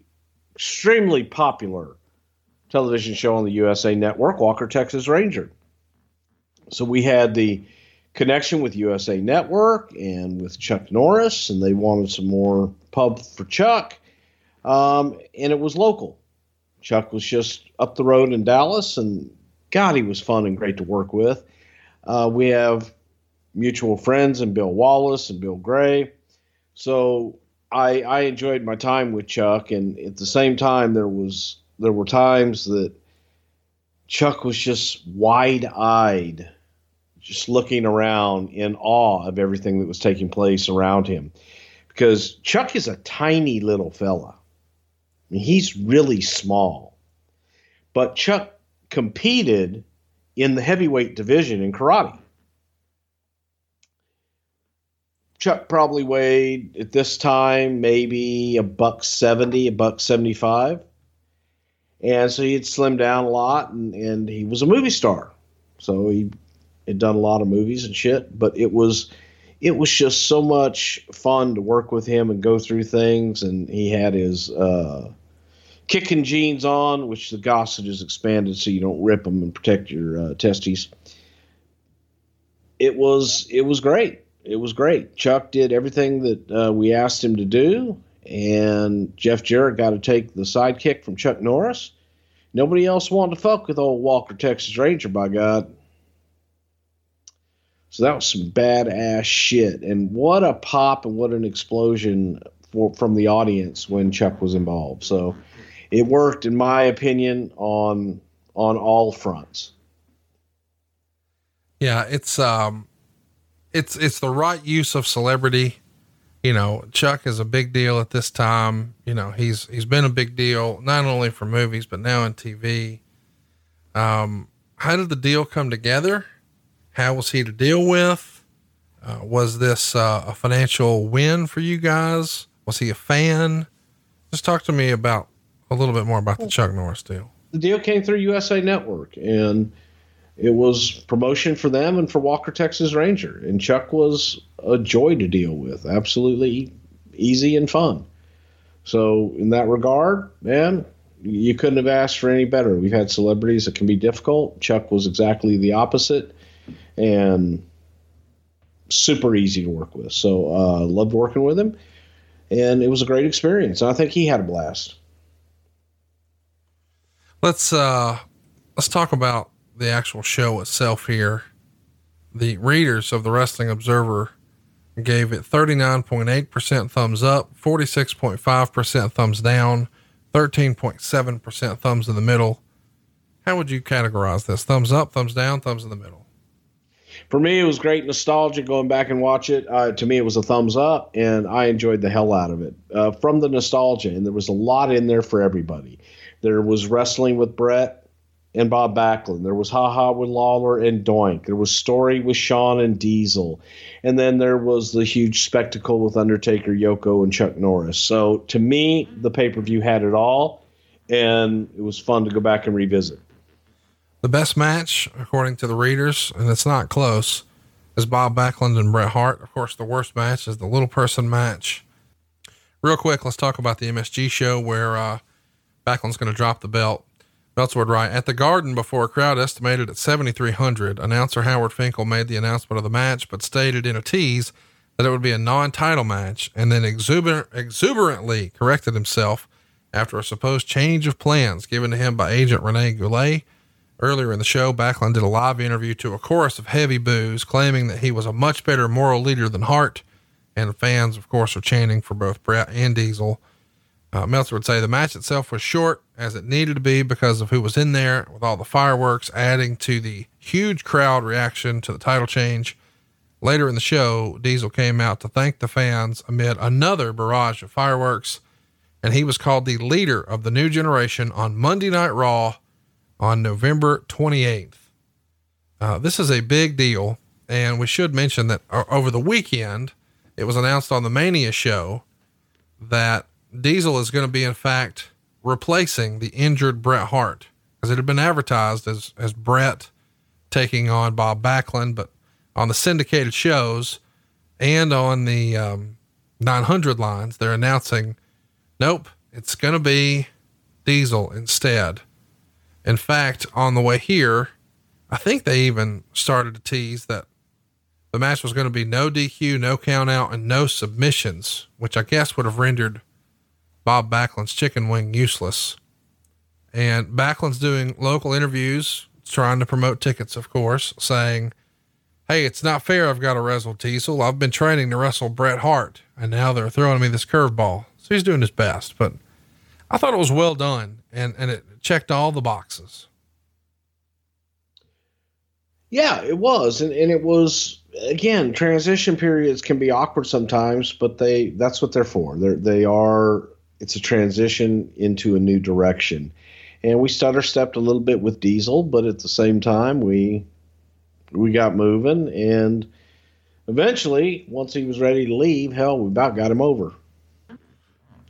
extremely popular television show on the USA Network, Walker, Texas Ranger. So, we had the connection with USA Network and with Chuck Norris, and they wanted some more pub for Chuck. Um, and it was local. Chuck was just up the road in Dallas, and God, he was fun and great to work with. Uh, we have mutual friends and Bill Wallace and Bill Gray. So I, I enjoyed my time with Chuck, and at the same time, there was there were times that Chuck was just wide eyed just looking around in awe of everything that was taking place around him. Because Chuck is a tiny little fella. I mean, he's really small. But Chuck competed in the heavyweight division in karate. Chuck probably weighed at this time maybe a buck 70, a buck 75. And so he had slimmed down a lot and, and he was a movie star. So he had done a lot of movies and shit, but it was it was just so much fun to work with him and go through things and he had his uh, kicking jeans on, which the gusset is expanded so you don't rip them and protect your uh, testes. It was it was great. It was great. Chuck did everything that uh, we asked him to do, and Jeff Jarrett got to take the sidekick from Chuck Norris. Nobody else wanted to fuck with old Walker Texas Ranger, by God. So that was some badass shit, and what a pop and what an explosion for from the audience when Chuck was involved. So it worked, in my opinion, on on all fronts. Yeah, it's um it's it's the right use of celebrity. You know, Chuck is a big deal at this time. You know, he's he's been a big deal not only for movies but now in TV. Um, how did the deal come together? How was he to deal with? Uh, was this uh, a financial win for you guys? Was he a fan? Just talk to me about a little bit more about the Chuck Norris deal. The deal came through USA Network, and it was promotion for them and for Walker Texas Ranger. And Chuck was a joy to deal with, absolutely easy and fun. So in that regard, man, you couldn't have asked for any better. We've had celebrities that can be difficult. Chuck was exactly the opposite, and super easy to work with. So uh, loved working with him, and it was a great experience. I think he had a blast. Let's uh let's talk about the actual show itself here. The readers of the Wrestling Observer gave it 39.8% thumbs up, 46.5% thumbs down, 13.7% thumbs in the middle. How would you categorize this? Thumbs up, thumbs down, thumbs in the middle? For me, it was great nostalgia going back and watch it. Uh, to me, it was a thumbs up, and I enjoyed the hell out of it uh, from the nostalgia. And there was a lot in there for everybody. There was wrestling with Bret and Bob Backlund. There was haha with Lawler and Doink. There was story with Shawn and Diesel, and then there was the huge spectacle with Undertaker, Yoko, and Chuck Norris. So to me, the pay per view had it all, and it was fun to go back and revisit. The best match, according to the readers, and it's not close, is Bob Backlund and Bret Hart. Of course, the worst match is the little person match. Real quick, let's talk about the MSG show where uh, Backlund's going to drop the belt. Would write at the Garden before a crowd estimated at 7,300. Announcer Howard Finkel made the announcement of the match, but stated in a tease that it would be a non-title match, and then exuber- exuberantly corrected himself after a supposed change of plans given to him by agent Rene Goulet. Earlier in the show, Backlund did a live interview to a chorus of heavy boos, claiming that he was a much better moral leader than Hart, and fans, of course, are chanting for both Bret and Diesel. Uh, Meltzer would say the match itself was short as it needed to be because of who was in there, with all the fireworks adding to the huge crowd reaction to the title change. Later in the show, Diesel came out to thank the fans amid another barrage of fireworks, and he was called the leader of the new generation on Monday Night Raw on November 28th. Uh, this is a big deal, and we should mention that uh, over the weekend, it was announced on the Mania show that Diesel is going to be, in fact, replacing the injured Bret Hart because it had been advertised as, as Bret taking on Bob Backlund, but on the syndicated shows and on the um, 900 lines, they're announcing, nope, it's going to be Diesel instead. In fact, on the way here, I think they even started to tease that the match was going to be no DQ, no count out, and no submissions, which I guess would have rendered Bob Backlund's chicken wing useless. And Backlund's doing local interviews, trying to promote tickets, of course, saying, Hey, it's not fair. I've got to wrestle Diesel. I've been training to wrestle Bret Hart, and now they're throwing me this curveball. So he's doing his best, but I thought it was well done and, and it checked all the boxes. Yeah, it was, and, and it was again transition periods can be awkward sometimes, but they that's what they're for. They're they are it's a transition into a new direction, and we stutter stepped a little bit with Diesel, but at the same time we we got moving, and eventually, once he was ready to leave, hell, we about got him over.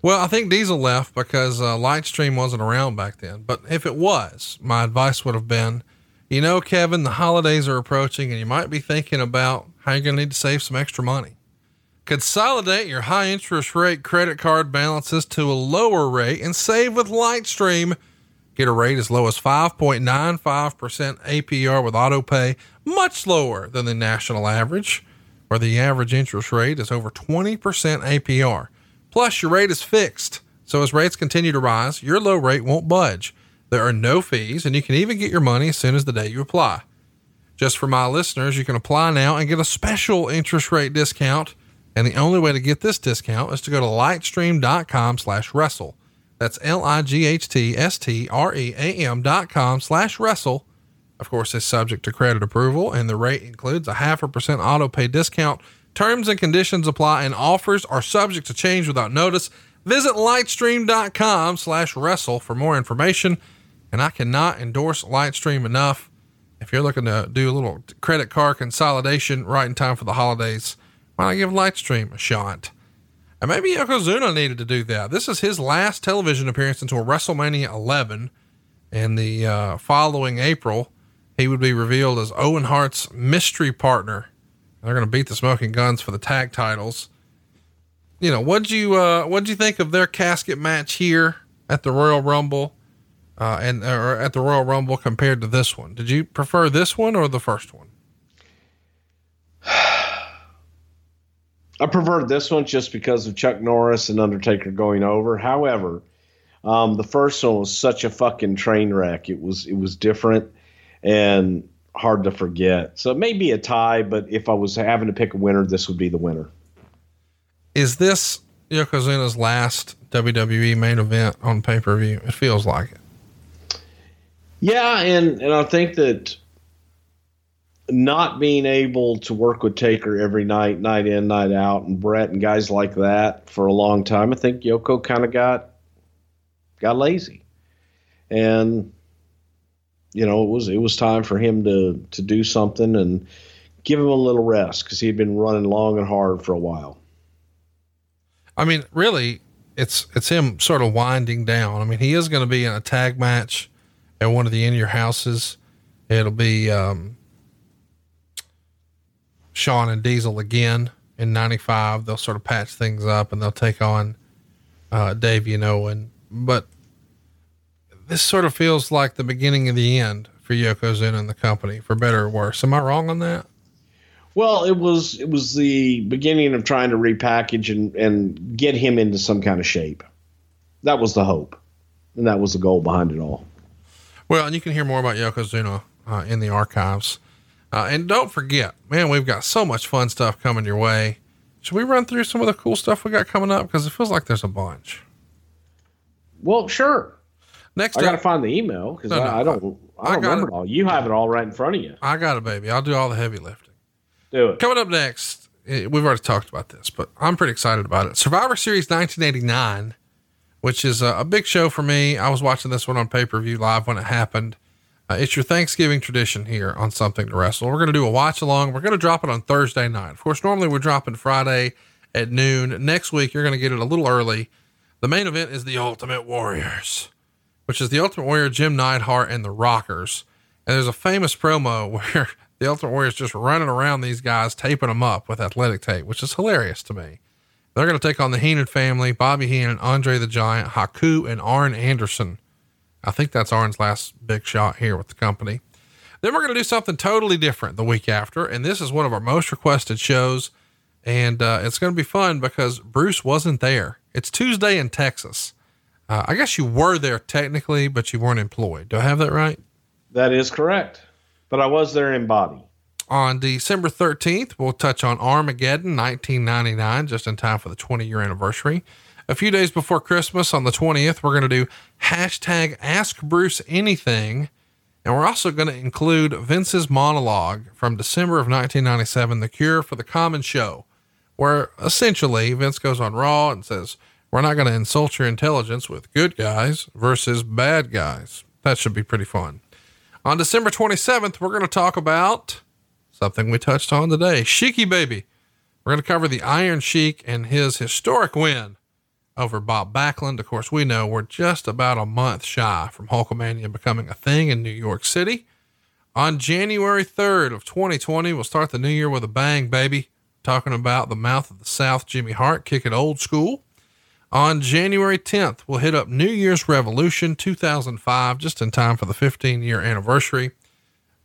Well, I think Diesel left because uh, Lightstream wasn't around back then. But if it was, my advice would have been, you know, Kevin, the holidays are approaching, and you might be thinking about how you're going to need to save some extra money. Consolidate your high interest rate credit card balances to a lower rate and save with Lightstream. Get a rate as low as 5.95% APR with AutoPay, much lower than the national average, where the average interest rate is over 20% APR. Plus, your rate is fixed. So as rates continue to rise, your low rate won't budge. There are no fees, and you can even get your money as soon as the day you apply. Just for my listeners, you can apply now and get a special interest rate discount and the only way to get this discount is to go to lightstream.com slash wrestle. That's L-I-G-H-T-S-T-R-E-A-M dot com slash wrestle. Of course, it's subject to credit approval and the rate includes a half a percent auto pay discount. Terms and conditions apply and offers are subject to change without notice. Visit lightstream.com slash wrestle for more information. And I cannot endorse Lightstream enough. If you're looking to do a little credit card consolidation right in time for the holidays, why not give Lightstream a shot? And maybe Yokozuna needed to do that. This is his last television appearance until WrestleMania 11. And the uh, following April, he would be revealed as Owen Hart's mystery partner. They're going to beat the Smoking Guns for the tag titles. You know, what'd you uh, what'd you think of their casket match here at the Royal Rumble, uh, and or at the Royal Rumble compared to this one? Did you prefer this one or the first one? I preferred this one just because of Chuck Norris and Undertaker going over. However, um, the first one was such a fucking train wreck. It was it was different and hard to forget. So it may be a tie, but if I was having to pick a winner, this would be the winner. Is this Yokozuna's last WWE main event on pay per view? It feels like it. Yeah, and and I think that not being able to work with Taker every night, night in, night out, and Bret and guys like that for a long time, I think Yoko kind of got got lazy, and you know it was it was time for him to to do something and give him a little rest because he had been running long and hard for a while. I mean, really, it's it's him sort of winding down. I mean, he is going to be in a tag match at one of the in your houses. It'll be um, Shawn and Diesel again in 95. They'll sort of patch things up and they'll take on uh, Dave, you know, and but this sort of feels like the beginning of the end for Yokozuna and the company, for better or worse. Am I wrong on that? Well, it was it was the beginning of trying to repackage and and get him into some kind of shape. That was the hope, and that was the goal behind it all. Well, and you can hear more about Yokozuna uh, in the archives. Uh, and don't forget, man, we've got so much fun stuff coming your way. Should we run through some of the cool stuff we got coming up? Because it feels like there's a bunch. Well, sure. Next, I got to find the email because No, no, I, I don't I I don't remember it. it all. You have it all right in front of you. I got it, baby. I'll do all the heavy lifting. Do it. Coming up next, eh, we've already talked about this, but I'm pretty excited about it. Survivor Series 1989, which is a, a big show for me. I was watching this one on pay per view live when it happened. Uh, it's your Thanksgiving tradition here on Something to Wrestle. We're going to do a watch along. We're going to drop it on Thursday night. Of course, normally we're dropping Friday at noon. Next week, you're going to get it a little early. The main event is the Ultimate Warriors, which is the Ultimate Warrior, Jim Neidhart, and the Rockers. And there's a famous promo where the Ultimate Warriors just running around these guys, taping them up with athletic tape, which is hilarious to me. They're going to take on the Heenan family, Bobby Heenan, Andre the Giant, Haku, and Arn Anderson. I think that's Arn's last big shot here with the company. Then we're going to do something totally different the week after. And this is one of our most requested shows. And uh, it's going to be fun because Bruce wasn't there. It's Tuesday in Texas. Uh, I guess you were there technically, but you weren't employed. Do I have that right? That is correct. But I was there in body. On December 13th, we'll touch on Armageddon 1999, just in time for the 20 year anniversary. A few days before Christmas on the 20th, we're going to do hashtag Ask Bruce Anything. And we're also going to include Vince's monologue from December of 1997, The Cure for the Common Show, where essentially Vince goes on Raw and says, We're not going to insult your intelligence with good guys versus bad guys. That should be pretty fun. On December 27th, we're going to talk about something we touched on today Sheiky Baby. We're going to cover the Iron Sheik and his historic win over Bob Backlund. Of course, we know we're just about a month shy from Hulkamania becoming a thing in New York City. On January 3rd of 2020, we'll start the new year with a bang, baby. Talking about the mouth of the South, Jimmy Hart, kick it old school. On January 10th, we'll hit up New Year's Revolution 2005, just in time for the 15 year anniversary.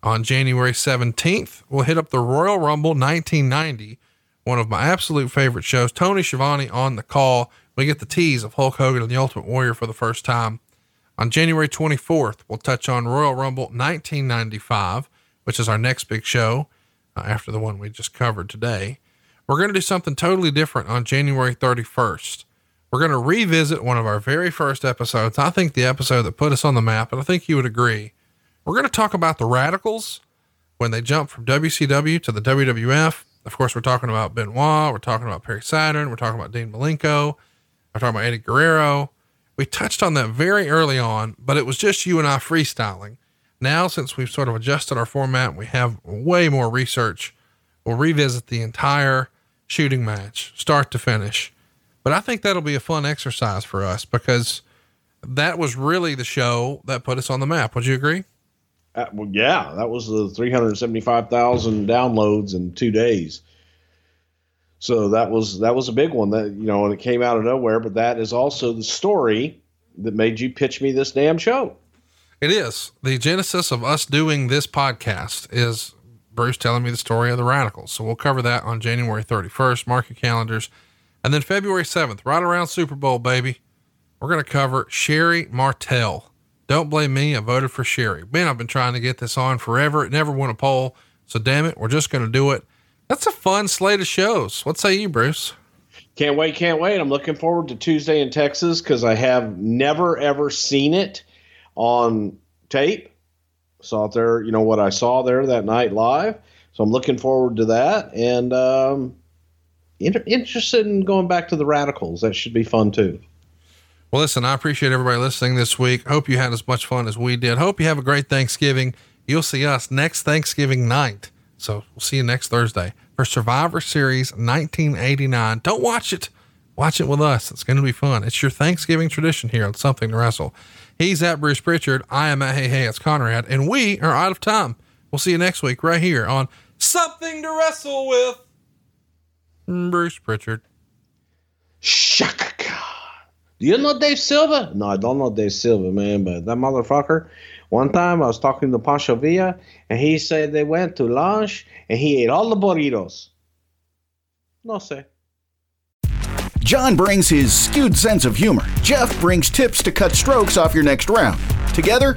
On January 17th, we'll hit up the Royal Rumble 1990, one of my absolute favorite shows. Tony Schiavone on the call. We get the tease of Hulk Hogan and the Ultimate Warrior for the first time. On January 24th, we'll touch on Royal Rumble 1995, which is our next big show uh, after the one we just covered today. We're going to do something totally different on January 31st. We're going to revisit one of our very first episodes. I think the episode that put us on the map, and I think you would agree. We're going to talk about the radicals when they jumped from WCW to the WWF. Of course, we're talking about Benoit. We're talking about Perry Saturn. We're talking about Dean Malenko. We're talking about Eddie Guerrero. We touched on that very early on, but it was just you and I freestyling. Now, since we've sort of adjusted our format, we have way more research. We'll revisit the entire shooting match, start to finish but I think that'll be a fun exercise for us because that was really the show that put us on the map. Would you agree? Uh, well, yeah, that was the 375,000 downloads in two days. So that was that was a big one that you know, and it came out of nowhere. But that is also the story that made you pitch me this damn show. It is the genesis of us doing this podcast is Bruce telling me the story of the radicals. So we'll cover that on January 31st. Mark your calendars. And then February 7th, right around Super Bowl, baby, we're going to cover Sherri Martel. Don't blame me. I voted for Sherry. Man, I've been trying to get this on forever. It never won a poll. So damn it, we're just going to do it. That's a fun slate of shows. What say you, Bruce? Can't wait, can't wait. I'm looking forward to Tuesday in Texas because I have never ever seen it on tape. Saw it there, you know what I saw there that night live. So I'm looking forward to that. And um, inter- interested in going back to the radicals. That should be fun too. Well, listen, I appreciate everybody listening this week. Hope you had as much fun as we did. Hope you have a great Thanksgiving. You'll see us next Thanksgiving night. So we'll see you next Thursday for Survivor Series 1989. Don't watch it. Watch it with us. It's going to be fun. It's your Thanksgiving tradition here on Something to Wrestle. He's at Bruce Prichard. I am at Hey Hey, it's Conrad, and we are out of time. We'll see you next week right here on Something to Wrestle with. Bruce Prichard. Shaka. Do you know Dave Silver? No, I don't know Dave Silver, man, but that motherfucker. One time I was talking to Pancho Villa, and he said they went to lunch and he ate all the burritos. No sé. John brings his skewed sense of humor. Jeff brings tips to cut strokes off your next round. Together,